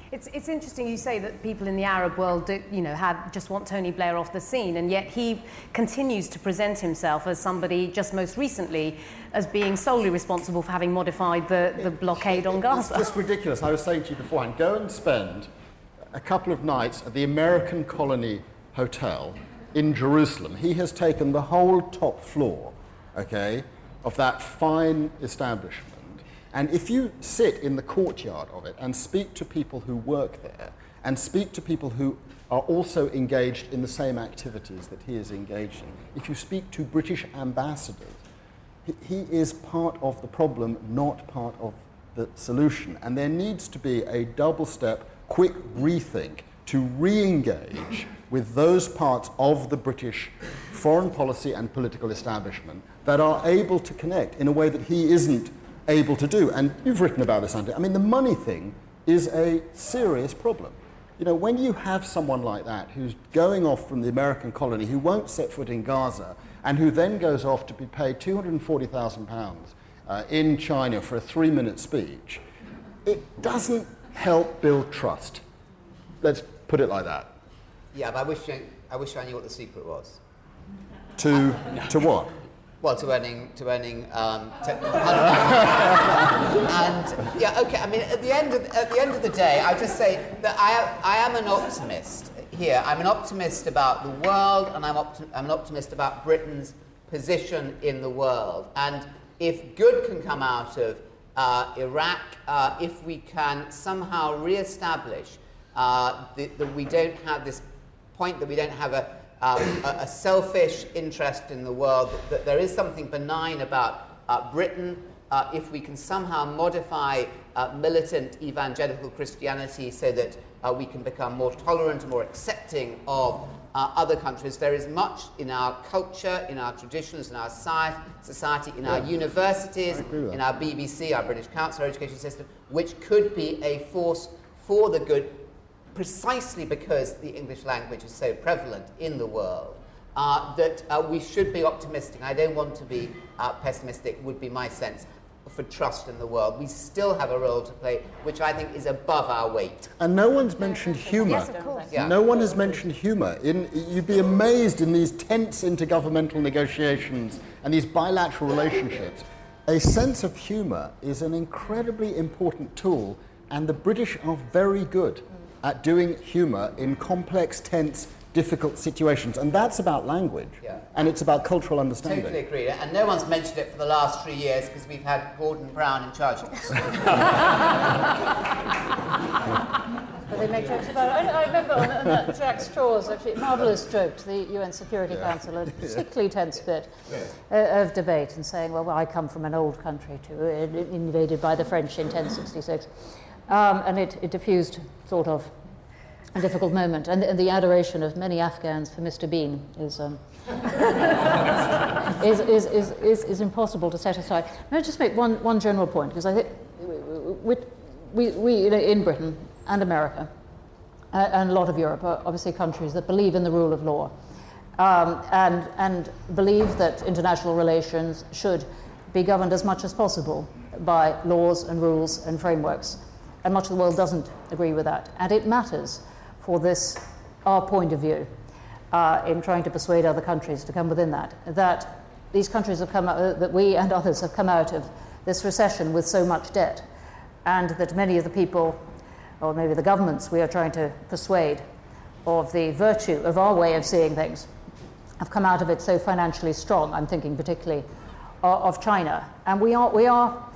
It's, it's interesting you say that people in the Arab world do, you know, have, just want Tony Blair off the scene, and yet he continues to present himself as somebody just most recently as being solely responsible for having modified the, the blockade on Gaza. It's just ridiculous. I was saying to you beforehand, go and spend a couple of nights at the American Colony Hotel in Jerusalem. He has taken the whole top floor, okay, of that fine establishment. And if you sit in the courtyard of it and speak to people who work there and speak to people who are also engaged in the same activities that he is engaged in, if you speak to British ambassadors, he is part of the problem, not part of the solution. And there needs to be a double step, quick rethink to re engage with those parts of the British foreign policy and political establishment that are able to connect in a way that he isn't able to do. And you've written about this, Andy. I mean, the money thing is a serious problem. You know, when you have someone like that who's going off from the American colony, who won't set foot in Gaza, and who then goes off to be paid £240,000 uh, in China for a three minute speech, it doesn't help build trust. Let's put it like that. Yeah, but I wish, I, I wish I knew what the secret was. To, to what? Well, to earning, to earning, um, to, [laughs] and yeah, okay. I mean, at the end of at the end of the day, I just say that I I am an optimist here. I'm an optimist about the world, and I'm opti- I'm an optimist about Britain's position in the world. And if good can come out of uh, Iraq, uh, if we can somehow re-establish uh, that we don't have this point that we don't have a um, a, a, selfish interest in the world, that, that there is something benign about uh, Britain. Uh, if we can somehow modify uh, militant evangelical Christianity so that uh, we can become more tolerant and more accepting of uh, other countries. There is much in our culture, in our traditions, in our society, in our universities, in our BBC, our British Council, our education system, which could be a force for the good precisely because the English language is so prevalent in the world. Uh, that uh, we should be optimistic. I don't want to be uh, pessimistic, would be my sense for trust in the world. We still have a role to play, which I think is above our weight. And no one's mentioned humour. Yes, of course. Yeah. No one has mentioned humour. In, you'd be amazed in these tense intergovernmental negotiations and these bilateral relationships. A sense of humour is an incredibly important tool, and the British are very good at doing humour in complex, tense difficult situations. And that's about language. Yeah. And it's about cultural understanding. Totally agree. And no one's mentioned it for the last three years because we've had Gordon Brown in charge. Of it. [laughs] But they make jokes about it. I, I remember on, on that Jack Straw's actually marvellous joke to the UN Security yeah. Council, a [laughs] particularly tense bit uh, of debate, and saying, well, well, I come from an old country too, uh, invaded by the French in 1066. Um, and it, it diffused sort of a difficult moment. And, and, the adoration of many Afghans for Mr. Bean is, um, [laughs] is, is, is, is, impossible to set aside. May I just make one, one general point? Because I think we, we, we in Britain and America uh, and a lot of Europe are obviously countries that believe in the rule of law um, and, and believe that international relations should be governed as much as possible by laws and rules and frameworks. And much of the world doesn't agree with that. And it matters for this, our point of view, uh, in trying to persuade other countries to come within that, that these countries have come out, uh, that we and others have come out of this recession with so much debt, and that many of the people, or maybe the governments we are trying to persuade of the virtue of our way of seeing things, have come out of it so financially strong. I'm thinking particularly of, of China. And we are, we are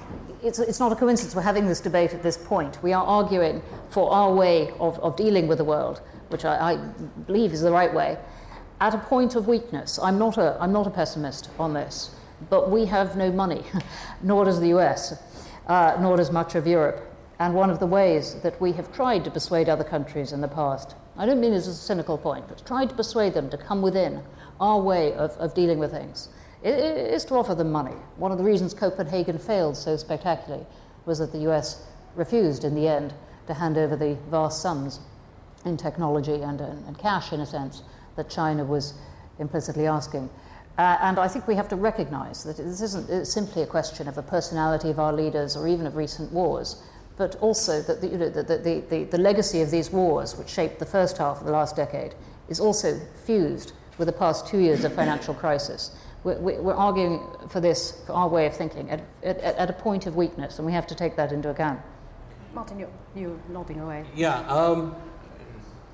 it's, it's not a coincidence we're having this debate at this point. We are arguing for our way of, of dealing with the world, which I, I believe is the right way, at a point of weakness. I'm not a, I'm not a pessimist on this, but we have no money, [laughs] nor does the US, uh, nor does much of Europe. And one of the ways that we have tried to persuade other countries in the past, I don't mean this as a cynical point, but tried to persuade them to come within our way of, of dealing with things is to offer them money. One of the reasons Copenhagen failed so spectacularly was that the US refused in the end to hand over the vast sums in technology and, and cash, in a sense, that China was implicitly asking. Uh, and I think we have to recognize that this isn't simply a question of the personality of our leaders or even of recent wars, but also that the, you know, the, the, the, the legacy of these wars, which shaped the first half of the last decade, is also fused with the past two years of financial crisis we're, we're arguing for this, for our way of thinking, at, at, at, a point of weakness, and we have to take that into account. Martin, you're, you're nodding away. Yeah, um,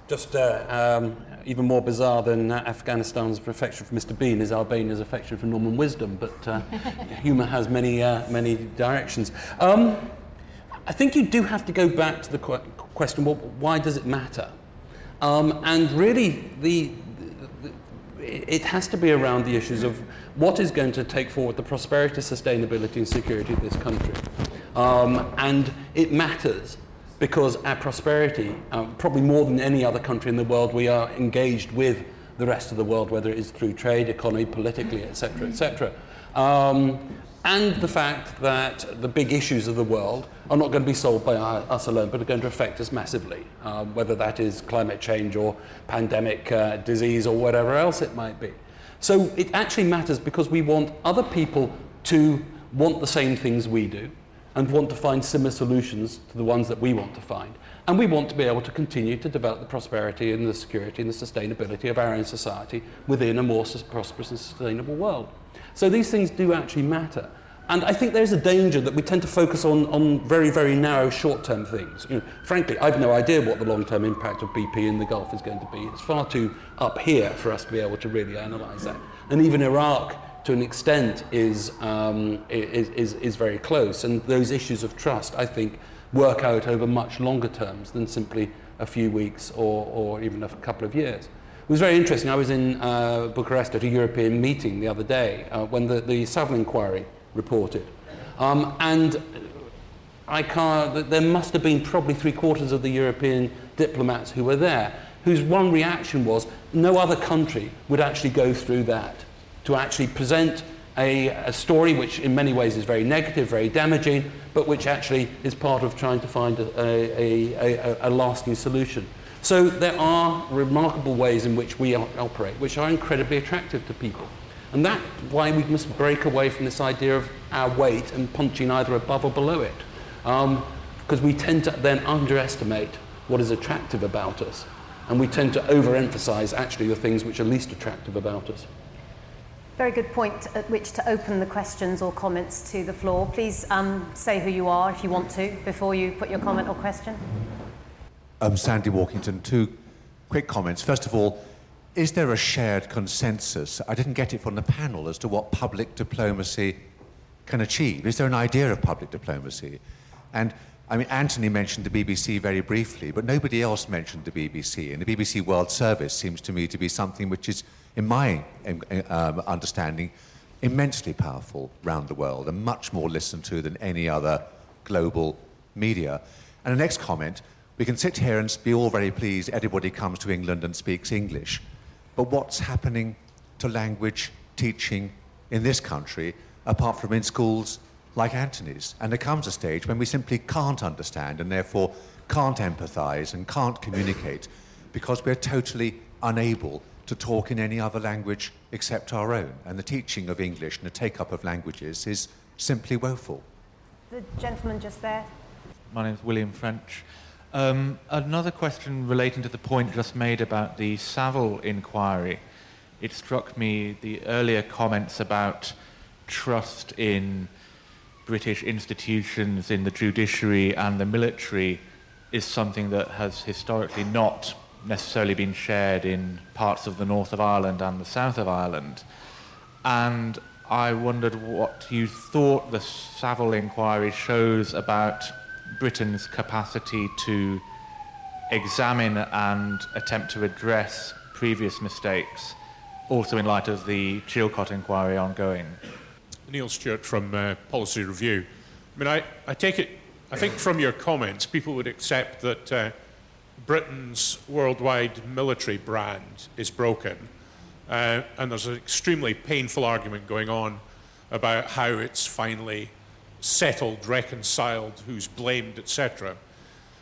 just uh, um, even more bizarre than uh, Afghanistan's affection for Mr. Bean is Albania's affection for Norman Wisdom, but uh, [laughs] humour has many, uh, many directions. Um, I think you do have to go back to the qu- question well, why does it matter? Um, and really, the, it has to be around the issues of what is going to take forward the prosperity, sustainability, and security of this country. Um, and it matters because our prosperity, um, probably more than any other country in the world, we are engaged with the rest of the world, whether it is through trade, economy, politically, etc., etc. Um, and the fact that the big issues of the world are not going to be solved by us alone, but are going to affect us massively, uh, whether that is climate change or pandemic uh, disease or whatever else it might be. So it actually matters because we want other people to want the same things we do and want to find similar solutions to the ones that we want to find. And we want to be able to continue to develop the prosperity and the security and the sustainability of our own society within a more prosperous and sustainable world. So these things do actually matter. And I think there's a danger that we tend to focus on, on very, very narrow short-term things. You know, frankly, I've no idea what the long-term impact of BP in the Gulf is going to be. It's far too up here for us to be able to really analyse that. And even Iraq, to an extent, is, um, is, is, is very close. And those issues of trust, I think, work out over much longer terms than simply a few weeks or, or even a couple of years. It was very interesting. I was in uh, Bucharest at a European meeting the other day uh, when the, the Saville inquiry reported. Um, and I can't, there must have been probably three quarters of the European diplomats who were there whose one reaction was no other country would actually go through that to actually present a, a, story which in many ways is very negative, very damaging, but which actually is part of trying to find a, a, a lasting solution. So there are remarkable ways in which we operate, which are incredibly attractive to people. And that's why we must break away from this idea of our weight and punching either above or below it. Um, because we tend to then underestimate what is attractive about us. And we tend to overemphasize actually the things which are least attractive about us. Very good point at which to open the questions or comments to the floor. Please um, say who you are if you want to before you put your comment or question. I'm Sandy Walkington. Two quick comments. First of all, is there a shared consensus? I didn't get it from the panel as to what public diplomacy can achieve. Is there an idea of public diplomacy? And I mean, Anthony mentioned the BBC very briefly, but nobody else mentioned the BBC. And the BBC World Service seems to me to be something which is in my um, understanding, immensely powerful around the world and much more listened to than any other global media. And the next comment we can sit here and be all very pleased everybody comes to England and speaks English. But what's happening to language teaching in this country, apart from in schools like Anthony's? And there comes a stage when we simply can't understand and therefore can't empathize and can't communicate because we're totally unable to talk in any other language except our own. And the teaching of English and the take up of languages is simply woeful. The gentleman just there. My name is William French. Um, another question relating to the point just made about the Saville inquiry. It struck me the earlier comments about trust in British institutions, in the judiciary and the military, is something that has historically not necessarily been shared in parts of the north of Ireland and the south of Ireland. And I wondered what you thought the Saville inquiry shows about Britain's capacity to examine and attempt to address previous mistakes, also in light of the Chilcot inquiry ongoing. Neil Stewart from uh, Policy Review. I mean, I, I take it, I think from your comments, people would accept that. Uh, Britain's worldwide military brand is broken. Uh, and there's an extremely painful argument going on about how it's finally settled, reconciled, who's blamed, etc.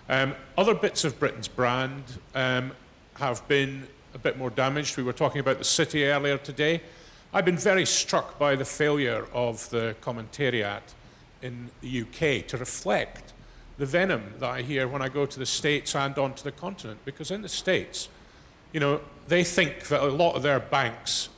Um, other bits of Britain's brand um, have been a bit more damaged. We were talking about the city earlier today. I've been very struck by the failure of the commentariat in the UK to reflect the venom that I hear when I go to the States and onto the continent. Because in the States, you know, they think that a lot of their banks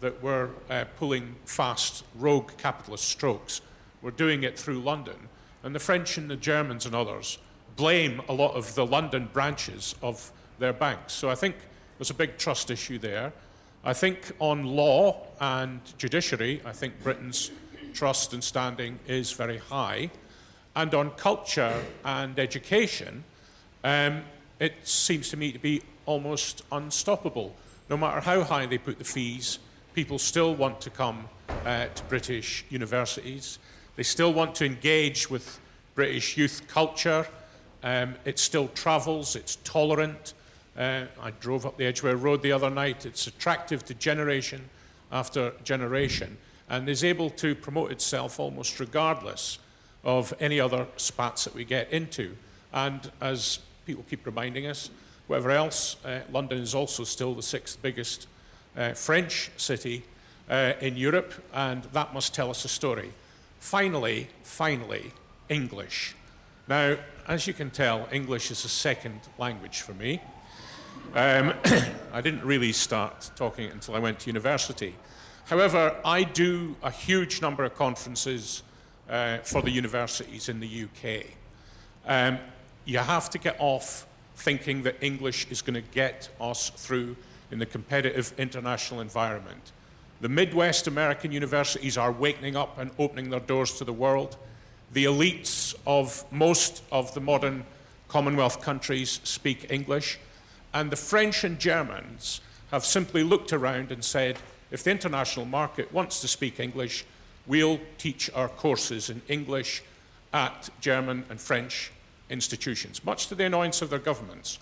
that were uh, pulling fast rogue capitalist strokes were doing it through London. And the French and the Germans and others blame a lot of the London branches of their banks. So I think there's a big trust issue there. I think on law and judiciary, I think Britain's trust and standing is very high. And on culture and education, um, it seems to me to be almost unstoppable. No matter how high they put the fees, people still want to come uh, to British universities. They still want to engage with British youth culture. Um, it still travels, it's tolerant. Uh, I drove up the Edgware Road the other night. It's attractive to generation after generation and is able to promote itself almost regardless of any other spats that we get into. And as people keep reminding us, whatever else, uh, London is also still the sixth biggest uh, French city uh, in Europe, and that must tell us a story. Finally, finally, English. Now, as you can tell, English is a second language for me. Um, [coughs] I didn't really start talking until I went to university. However, I do a huge number of conferences uh, for the universities in the UK. Um, you have to get off thinking that English is going to get us through in the competitive international environment. The Midwest American universities are waking up and opening their doors to the world. The elites of most of the modern Commonwealth countries speak English. And the French and Germans have simply looked around and said, if the international market wants to speak English, we'll teach our courses in English at German and French institutions, much to the annoyance of their governments.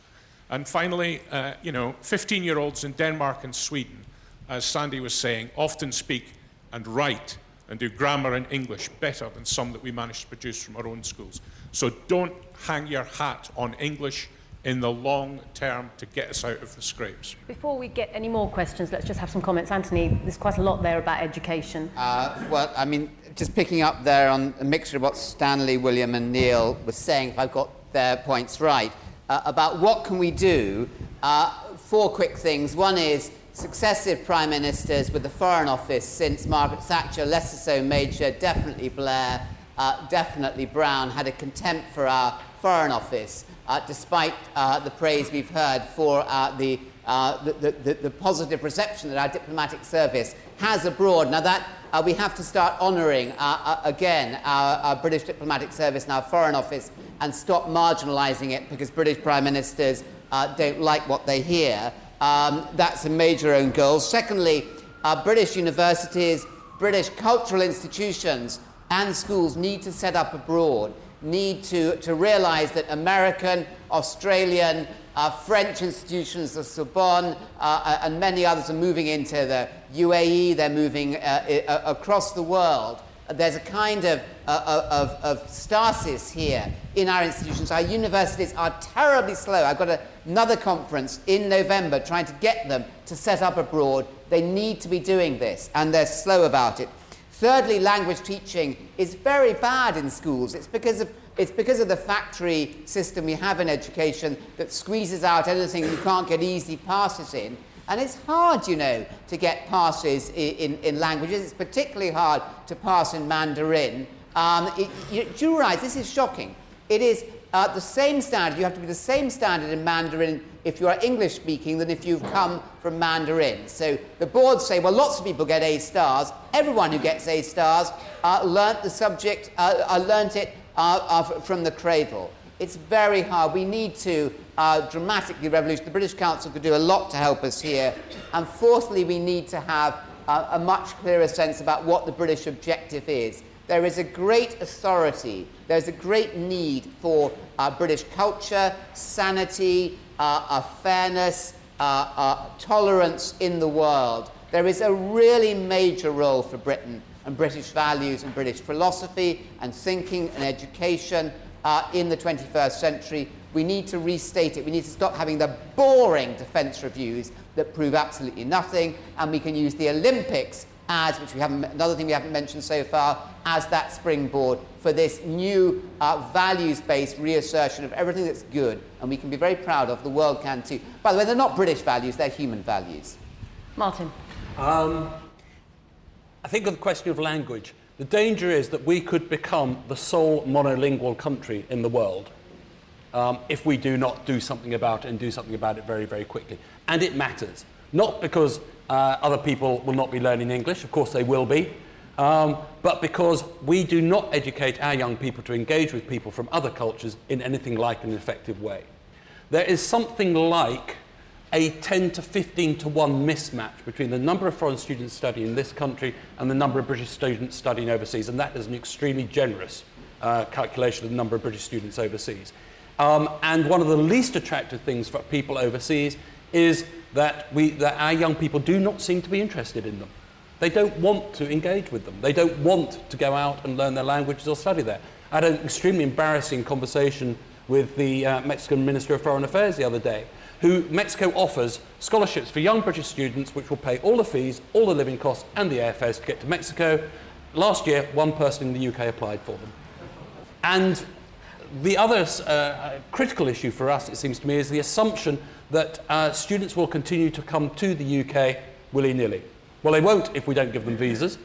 And finally, uh, you know, 15 year olds in Denmark and Sweden, as Sandy was saying, often speak and write and do grammar and English better than some that we manage to produce from our own schools. So don't hang your hat on English in the long term to get us out of the scrapes. Before we get any more questions, let's just have some comments. Anthony, there's quite a lot there about education. Uh, well, I mean, just picking up there on a mixture of what Stanley, William, and Neil were saying, if I've got their points right, uh, about what can we do. Uh, four quick things. One is successive prime ministers with the Foreign Office since Margaret Thatcher, Lesser so Major, definitely Blair, uh, definitely Brown, had a contempt for our Foreign Office, uh, despite uh, the praise we've heard for uh, the, uh, the, the, the, positive reception that our diplomatic service has abroad. Now, that uh, we have to start honouring again our, our, British diplomatic service and our Foreign Office and stop marginalising it because British prime ministers don't like what they hear. Um, that's a major own goal. Secondly, British universities, British cultural institutions, and schools need to set up abroad need to, to realize that American, Australian, uh, French institutions, the Sorbonne, uh, uh and many others are moving into the UAE, they're moving uh, uh, across the world. There's a kind of, uh, of, of, stasis here in our institutions. Our universities are terribly slow. I've got a, another conference in November trying to get them to set up abroad. They need to be doing this, and they're slow about it. Thirdly, language teaching is very bad in schools. It's because of it's because of the factory system we have in education that squeezes out anything you can't get easy passes in. And it's hard, you know, to get passes in, in, in languages. It's particularly hard to pass in Mandarin. Um, it, you, do you realize this is shocking? It is uh, the same standard, you have to be the same standard in Mandarin if you are English speaking than if you've come from Mandarin. So the boards say, well, lots of people get A stars. Everyone who gets A stars uh, learnt the subject, uh, uh learnt it uh, uh, from the cradle. It's very hard. We need to uh, dramatically revolution. The British Council could do a lot to help us here. And fourthly, we need to have a much clearer sense about what the British objective is. There is a great authority, there's a great need for uh, British culture, sanity, uh, uh, fairness, uh, uh, tolerance in the world. There is a really major role for Britain and British values and British philosophy and thinking and education uh, in the 21st century. We need to restate it. We need to stop having the boring defence reviews that prove absolutely nothing, and we can use the Olympics as, which we haven't, another thing we haven't mentioned so far, as that springboard for this new uh, values based reassertion of everything that's good and we can be very proud of. The world can too. By the way, they're not British values, they're human values. Martin. Um, I think of the question of language. The danger is that we could become the sole monolingual country in the world um, if we do not do something about it and do something about it very, very quickly. And it matters. Not because uh, other people will not be learning English, of course they will be, um, but because we do not educate our young people to engage with people from other cultures in anything like an effective way. There is something like a 10 to 15 to 1 mismatch between the number of foreign students studying in this country and the number of British students studying overseas, and that is an extremely generous uh, calculation of the number of British students overseas. Um, and one of the least attractive things for people overseas is that, we, that our young people do not seem to be interested in them. They don't want to engage with them. They don't want to go out and learn their languages or study there. I had an extremely embarrassing conversation with the uh, Mexican Minister of Foreign Affairs the other day, who Mexico offers scholarships for young British students which will pay all the fees, all the living costs, and the airfares to get to Mexico. Last year, one person in the UK applied for them. And the other uh, critical issue for us, it seems to me, is the assumption that uh, students will continue to come to the UK willy nilly. Well, they won't if we don't give them visas.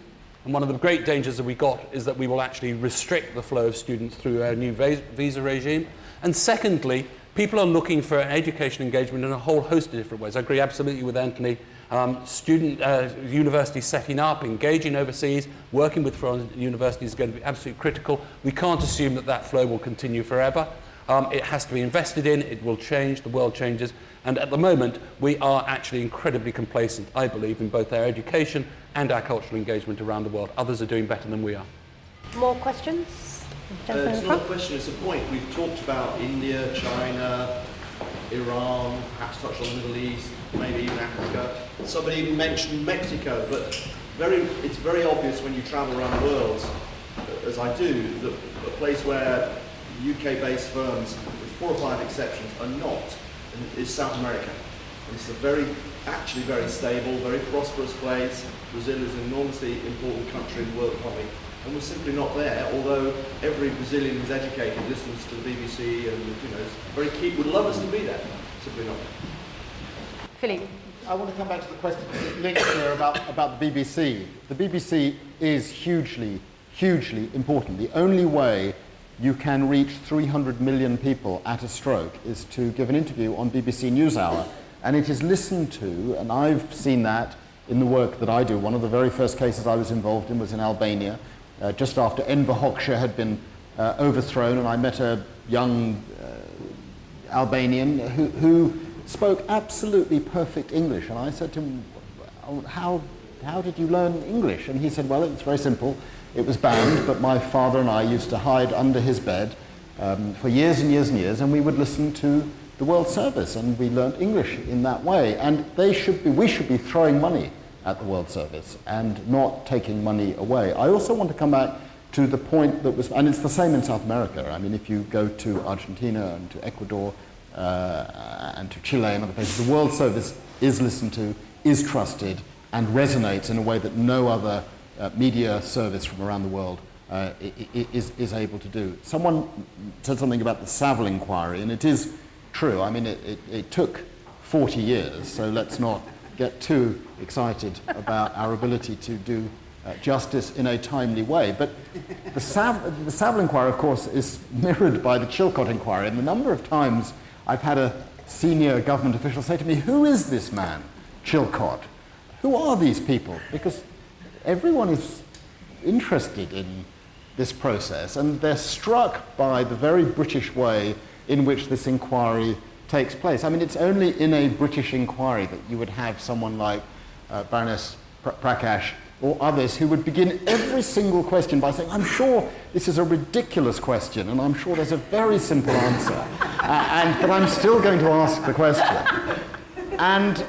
And one of the great dangers that we got is that we will actually restrict the flow of students through our new visa regime. And secondly, people are looking for education engagement in a whole host of different ways. I agree absolutely with Anthony. Um, student uh, universities setting up, engaging overseas, working with foreign universities is going to be absolutely critical. We can't assume that that flow will continue forever. Um, it has to be invested in, it will change, the world changes, and at the moment we are actually incredibly complacent, I believe, in both our education and our cultural engagement around the world. Others are doing better than we are. More questions? Uh, it's not a question, it's a point. We've talked about India, China, Iran, perhaps touch on the Middle East, maybe even Africa. Somebody even mentioned Mexico, but very, it's very obvious when you travel around the world, as I do, that a place where UK-based firms, with four or five exceptions, are not, is South America. It's a very, actually very stable, very prosperous place. Brazil is an enormously important country in the world economy, and we're simply not there. Although every Brazilian who's educated listens to the BBC and you know, very keen, would love us to be there. Simply not. Philippe. I want to come back to the question linked here about, about the BBC. The BBC is hugely, hugely important. The only way you can reach 300 million people at a stroke is to give an interview on BBC NewsHour. And it is listened to, and I've seen that in the work that I do. One of the very first cases I was involved in was in Albania, uh, just after Enver Hoxha had been uh, overthrown, and I met a young uh, Albanian who, who spoke absolutely perfect English. And I said to him, oh, how, how did you learn English? And he said, well, it's very simple. It was banned, but my father and I used to hide under his bed um, for years and years and years, and we would listen to the World Service, and we learned English in that way. And they should be, we should be throwing money at the World Service and not taking money away. I also want to come back to the point that was, and it's the same in South America. I mean, if you go to Argentina and to Ecuador, uh, and to Chile and other places, the World Service is listened to, is trusted, and resonates in a way that no other uh, media service from around the world uh, is, is able to do. Someone said something about the Saville inquiry, and it is true. I mean, it, it, it took 40 years, so let's not get too excited about our ability to do uh, justice in a timely way. But the, Sav- the Saville inquiry, of course, is mirrored by the Chilcot inquiry, and the number of times I've had a senior government official say to me, Who is this man, Chilcot? Who are these people? Because everyone is interested in this process and they're struck by the very British way in which this inquiry takes place. I mean, it's only in a British inquiry that you would have someone like uh, Baroness Prashar or others who would begin every single question by saying, I'm sure this is a ridiculous question, and I'm sure there's a very simple answer, [laughs] uh, and, but I'm still going to ask the question. And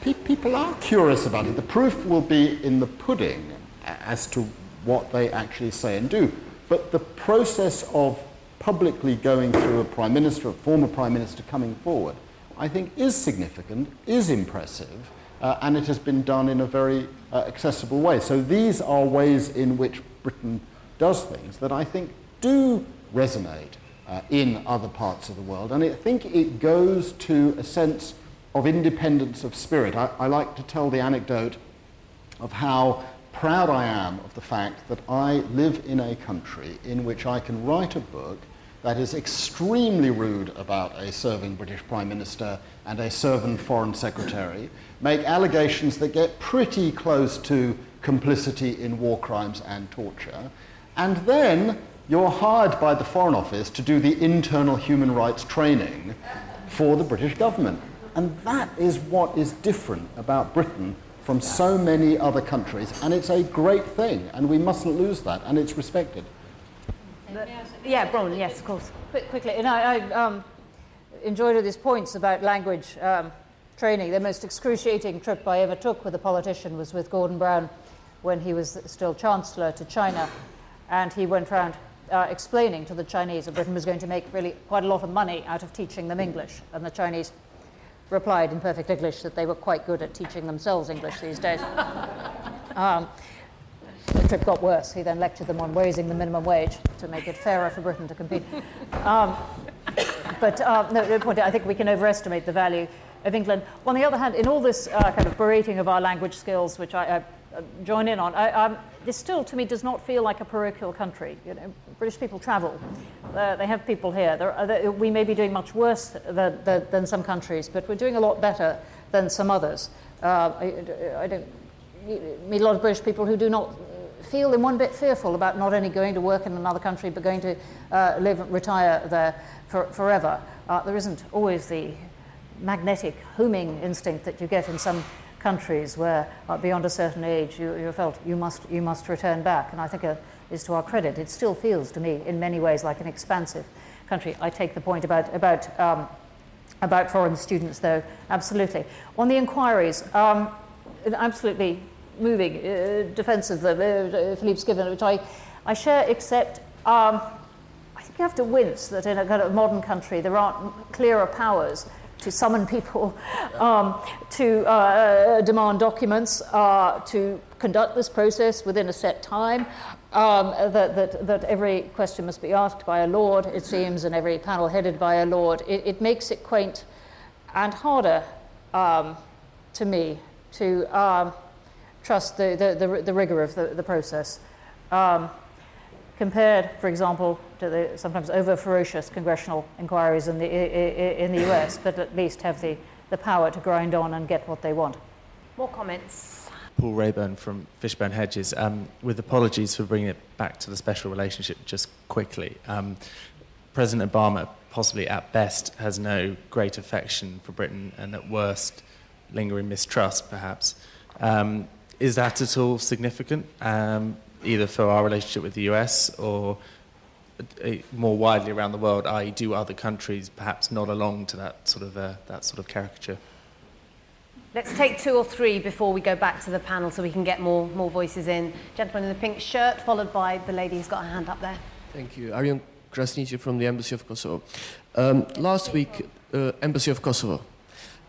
pe- people are curious about it. The proof will be in the pudding as to what they actually say and do. But the process of publicly going through a prime minister, a former prime minister coming forward, I think is significant, is impressive, uh, and it has been done in a very uh, accessible way. So these are ways in which Britain does things that I think do resonate uh, in other parts of the world, and I think it goes to a sense of independence of spirit. I, I like to tell the anecdote of how proud I am of the fact that I live in a country in which I can write a book that is extremely rude about a serving British Prime Minister and a serving Foreign Secretary, make allegations that get pretty close to complicity in war crimes and torture, and then you're hired by the Foreign Office to do the internal human rights training for the British government. And that is what is different about Britain from so many other countries, and it's a great thing, and we mustn't lose that, and it's respected. Yeah, Bronwyn, yes, of course. Quick, quickly, and I, I um, enjoyed all these points about language um, training. The most excruciating trip I ever took with a politician was with Gordon Brown when he was still Chancellor to China, and he went around uh, explaining to the Chinese that Britain was going to make really quite a lot of money out of teaching them English, and the Chinese replied in perfect English that they were quite good at teaching themselves English these days. [laughs] um, the trip got worse. He then lectured them on raising the minimum wage to make it fairer for Britain to compete. Um, but uh, no, point, I think we can overestimate the value of England. On the other hand, in all this uh, kind of berating of our language skills, which I, I uh, join in on, I, um, this still, to me, does not feel like a parochial country. You know, British people travel. Uh, they have people here. There, we may be doing much worse than, than, than, some countries, but we're doing a lot better than some others. Uh, I, I don't meet a lot of British people who do not feel in one bit fearful about not only going to work in another country but going to uh, live retire there for, forever. Uh, there isn't always the magnetic homing instinct that you get in some countries where uh, beyond a certain age you, you felt you must, you must return back. And I think uh, is to our credit. It still feels to me in many ways like an expansive country. I take the point about, about um, about foreign students, though, absolutely. On the inquiries, um, absolutely moving uh, defense of the, uh, Philippe's given, which I, I share, except um, I think you have to wince that in a kind of modern country there aren't clearer powers to summon people, um, to uh, demand documents, uh, to conduct this process within a set time. Um, that, that, that every question must be asked by a lord, it seems, and every panel headed by a lord. It, it makes it quaint and harder um, to me to um, trust the, the, the, the, rigor of the, the process. Um, compared, for example, to the sometimes over ferocious congressional inquiries in the, in the US, but at least have the, the power to grind on and get what they want. More comments. Paul Rayburn from Fishbone Hedges. Um, with apologies for bringing it back to the special relationship just quickly. Um, President Obama, possibly at best, has no great affection for Britain and at worst, lingering mistrust, perhaps. Um, is that at all significant? Um, either for our relationship with the US or uh, more widely around the world, i.e., do other countries perhaps nod along to that sort of uh, that sort of caricature? Let's take two or three before we go back to the panel so we can get more, more voices in. Gentleman in the pink shirt, followed by the lady who's got her hand up there. Thank you. Aryan Krasniqi from the Embassy of Kosovo. Um, last week, uh, Embassy of Kosovo.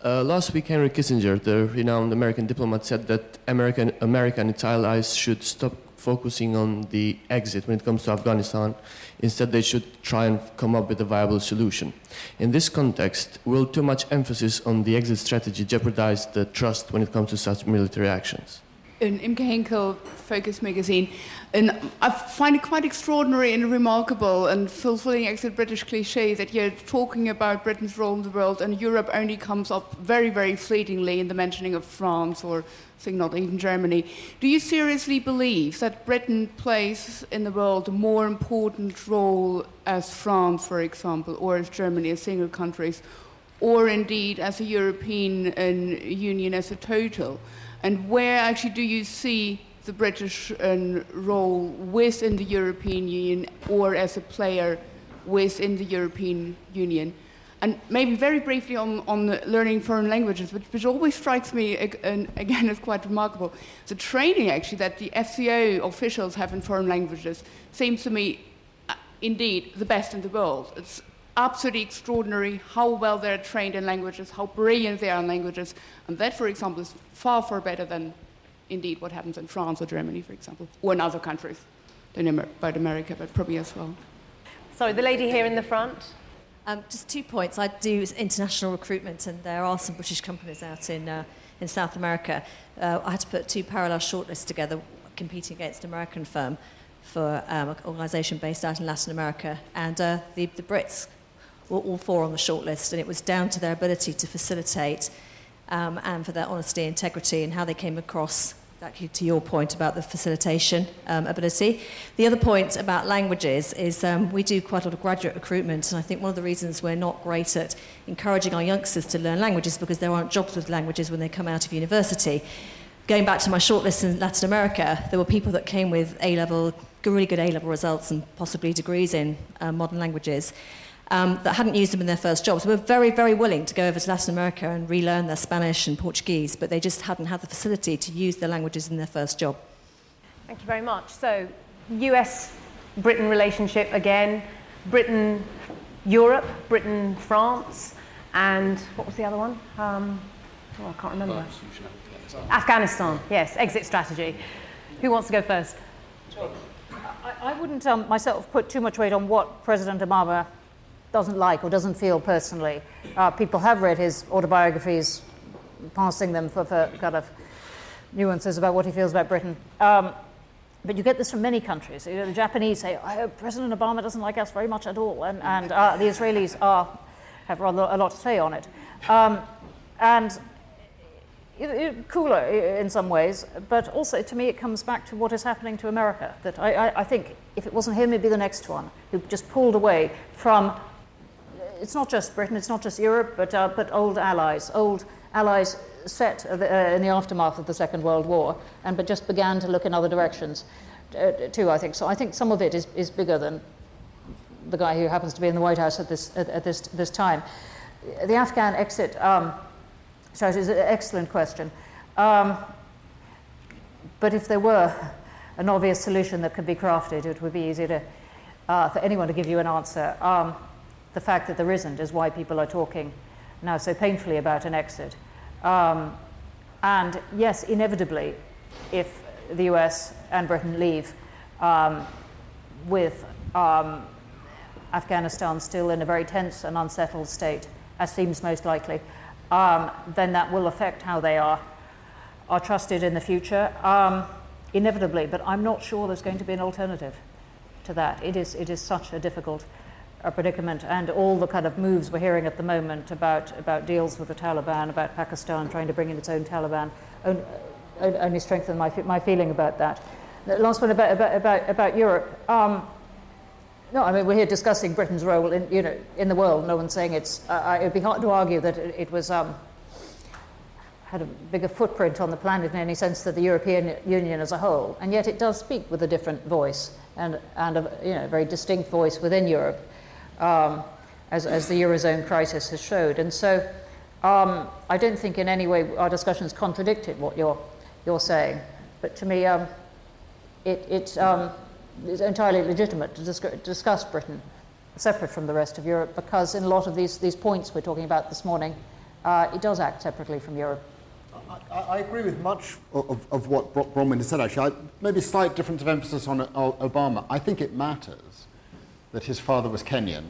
Uh, last week, Henry Kissinger, the renowned American diplomat, said that American, America and its allies should stop focusing on the exit when it comes to Afghanistan. Instead, they should try and come up with a viable solution. In this context, will too much emphasis on the exit strategy jeopardize the trust when it comes to such military actions? In Imke Henkel, Focus magazine, and I find it quite extraordinary and remarkable and fulfilling exit British cliche that you're talking about Britain's role in the world and Europe only comes up very, very fleetingly in the mentioning of France or I think not even Germany. Do you seriously believe that Britain plays in the world a more important role as France, for example, or as Germany as single countries, or indeed as a European uh, Union as a total? And where actually do you see the British uh, role within the European Union or as a player within the European Union? And maybe very briefly on, on learning foreign languages, which, which always strikes me again [laughs] as quite remarkable. The training actually that the FCO officials have in foreign languages seems to me uh, indeed the best in the world. It's absolutely extraordinary how well they're trained in languages, how brilliant they are in languages, and that, for example, is far, far better than indeed what happens in France or Germany, for example, or in other countries than about America, but probably as well. Sorry, the lady here in the front. Um, just two points. I do international recruitment, and there are some British companies out in, uh, in South America. Uh, I had to put two parallel shortlists together, competing against an American firm for um, an organisation based out in Latin America, and uh, the, the Brits were all four on the shortlist, and it was down to their ability to facilitate um, and for their honesty, integrity, and how they came across exactly to your point about the facilitation um, ability. The other point about languages is um, we do quite a lot of graduate recruitment, and I think one of the reasons we're not great at encouraging our youngsters to learn languages because there aren't jobs with languages when they come out of university. Going back to my shortlist in Latin America, there were people that came with A level, really good A level results and possibly degrees in uh, modern languages um, that hadn't used them in their first jobs were very, very willing to go over to Latin America and relearn their Spanish and Portuguese, but they just hadn't had the facility to use their languages in their first job. Thank you very much. So, US Britain relationship again, Britain Europe, Britain France, and what was the other one? Um, oh, I can't remember. Afghanistan, yes, exit strategy. Who wants to go first? I, I wouldn't um, myself put too much weight on what President Obama doesn't like or doesn't feel personally. Uh, people have read his autobiographies, passing them for, for, kind of nuances about what he feels about Britain. Um, but you get this from many countries. You know, the Japanese say, oh, President Obama doesn't like us very much at all, and, and uh, the Israelis are, have rather a lot to say on it. Um, and it, it, cooler in some ways, but also to me it comes back to what is happening to America. That I, I, I think if it wasn't him, it'd be the next one who just pulled away from it's not just Britain, it's not just Europe, but, uh, but old allies, old allies set uh, in the aftermath of the Second World War, and but just began to look in other directions uh, too, I think. So I think some of it is, is bigger than the guy who happens to be in the White House at this, at, at this, this time. the Afghan exit um, strategy is an excellent question. Um, but if there were an obvious solution that could be crafted, it would be easy to, uh, for anyone to give you an answer. Um, the fact that there isn't is why people are talking now so painfully about an exit. Um, and yes, inevitably, if the US and Britain leave um, with um, Afghanistan still in a very tense and unsettled state, as seems most likely, um, then that will affect how they are, are trusted in the future, um, inevitably. But I'm not sure there's going to be an alternative to that. It is, it is such a difficult uh, predicament, and all the kind of moves we're hearing at the moment about, about deals with the Taliban, about Pakistan trying to bring in its own Taliban, only, only strengthen my, my feeling about that. The last one about, about, about, about Europe. Um, no, I mean, we're here discussing Britain's role in, you know, in the world. No one's saying it's. Uh, it'd be hard to argue that it, it was um, had a bigger footprint on the planet in any sense than the European Union as a whole, and yet it does speak with a different voice and, and a you know, very distinct voice within Europe, um, as, as the Eurozone crisis has showed. And so um, I don't think in any way our discussions contradicted what you're, you're saying. But to me, um, it, it um, is entirely legitimate to discuss, discuss Britain separate from the rest of Europe because in a lot of these, these points we're talking about this morning, uh, it does act separately from Europe. I, I agree with much of, of what Bronwyn has said, actually. I, maybe a slight difference of emphasis on Obama. I think it matters that his father was Kenyan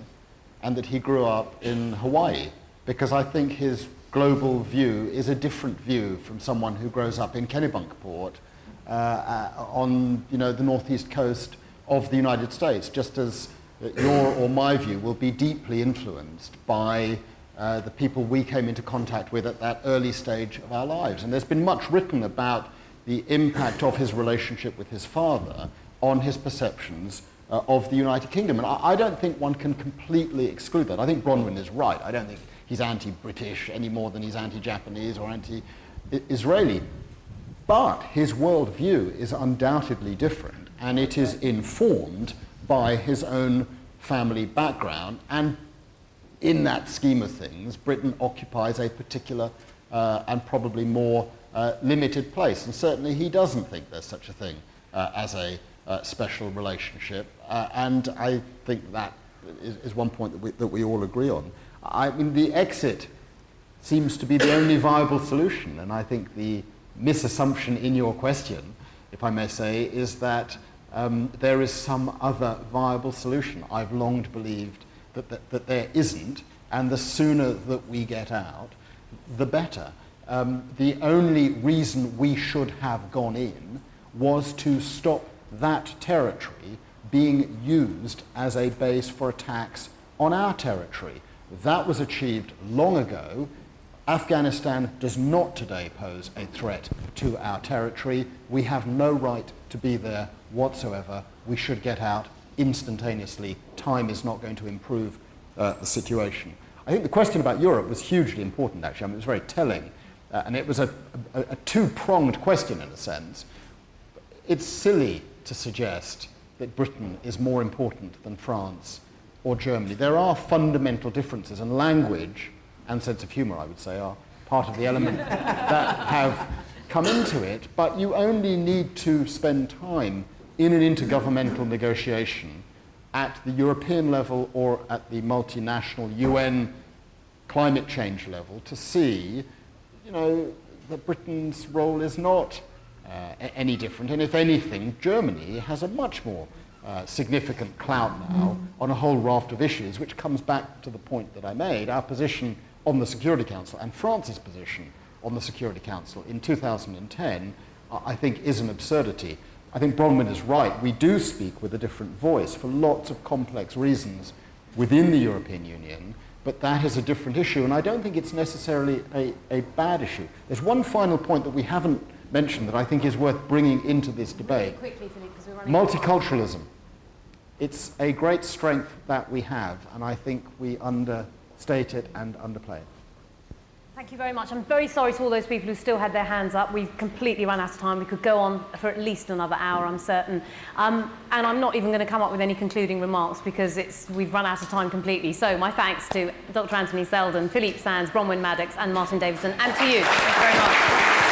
and that he grew up in Hawaii because I think his global view is a different view from someone who grows up in Kennebunkport uh, on you know, the northeast coast of the United States, just as your or my view will be deeply influenced by uh, the people we came into contact with at that early stage of our lives. And there's been much written about the impact of his relationship with his father on his perceptions uh, of the United Kingdom. And I, I, don't think one can completely exclude that. I think Bronwyn is right. I don't think he's anti British any more than he's anti Japanese or anti Israeli. But his worldview is undoubtedly different, and it is informed by his own family background. And in that scheme of things, Britain occupies a particular uh, and probably more uh, limited place. And certainly he doesn't think there's such a thing uh, as a uh, special relationship. Uh, and I think that is, is one point that we, that we all agree on. I mean, the exit seems to be the only viable solution, and I think the misassumption in your question, if I may say, is that um, there is some other viable solution. I've long believed that, that, that, there isn't, and the sooner that we get out, the better. Um, the only reason we should have gone in was to stop that territory being used as a base for attacks on our territory. That was achieved long ago. Afghanistan does not today pose a threat to our territory. We have no right to be there whatsoever. We should get out instantaneously. Time is not going to improve uh, the situation. I think the question about Europe was hugely important, actually. I mean, it was very telling. Uh, and it was a, a, a two pronged question, in a sense. It's silly to suggest that Britain is more important than France or Germany. There are fundamental differences, and language and sense of humour, I would say, are part of the element [laughs] that have come into it, but you only need to spend time in an intergovernmental negotiation at the European level or at the multinational UN climate change level to see, you know, that Britain's role is not any different. And if anything, Germany has a much more uh, significant clout now on a whole raft of issues, which comes back to the point that I made. Our position on the Security Council and France's position on the Security Council in 2010, I think, is an absurdity. I think Bronwyn is right. We do speak with a different voice for lots of complex reasons within the European Union, but that is a different issue, and I don't think it's necessarily a, a bad issue. There's one final point that we haven't mentioned that I think is worth bringing into this debate. Quickly, Philippe, Multiculturalism. It's a great strength that we have, and I think we understate it and underplay it. Thank you very much. I'm very sorry to all those people who still had their hands up. We've completely run out of time. We could go on for at least another hour, I'm certain. Um, and I'm not even going to come up with any concluding remarks because it's, we've run out of time completely. So my thanks to Dr. Anthony Seldon, Philippe Sands, Bronwyn Maddox, and Martin Davidson, and to you. Thank you very much.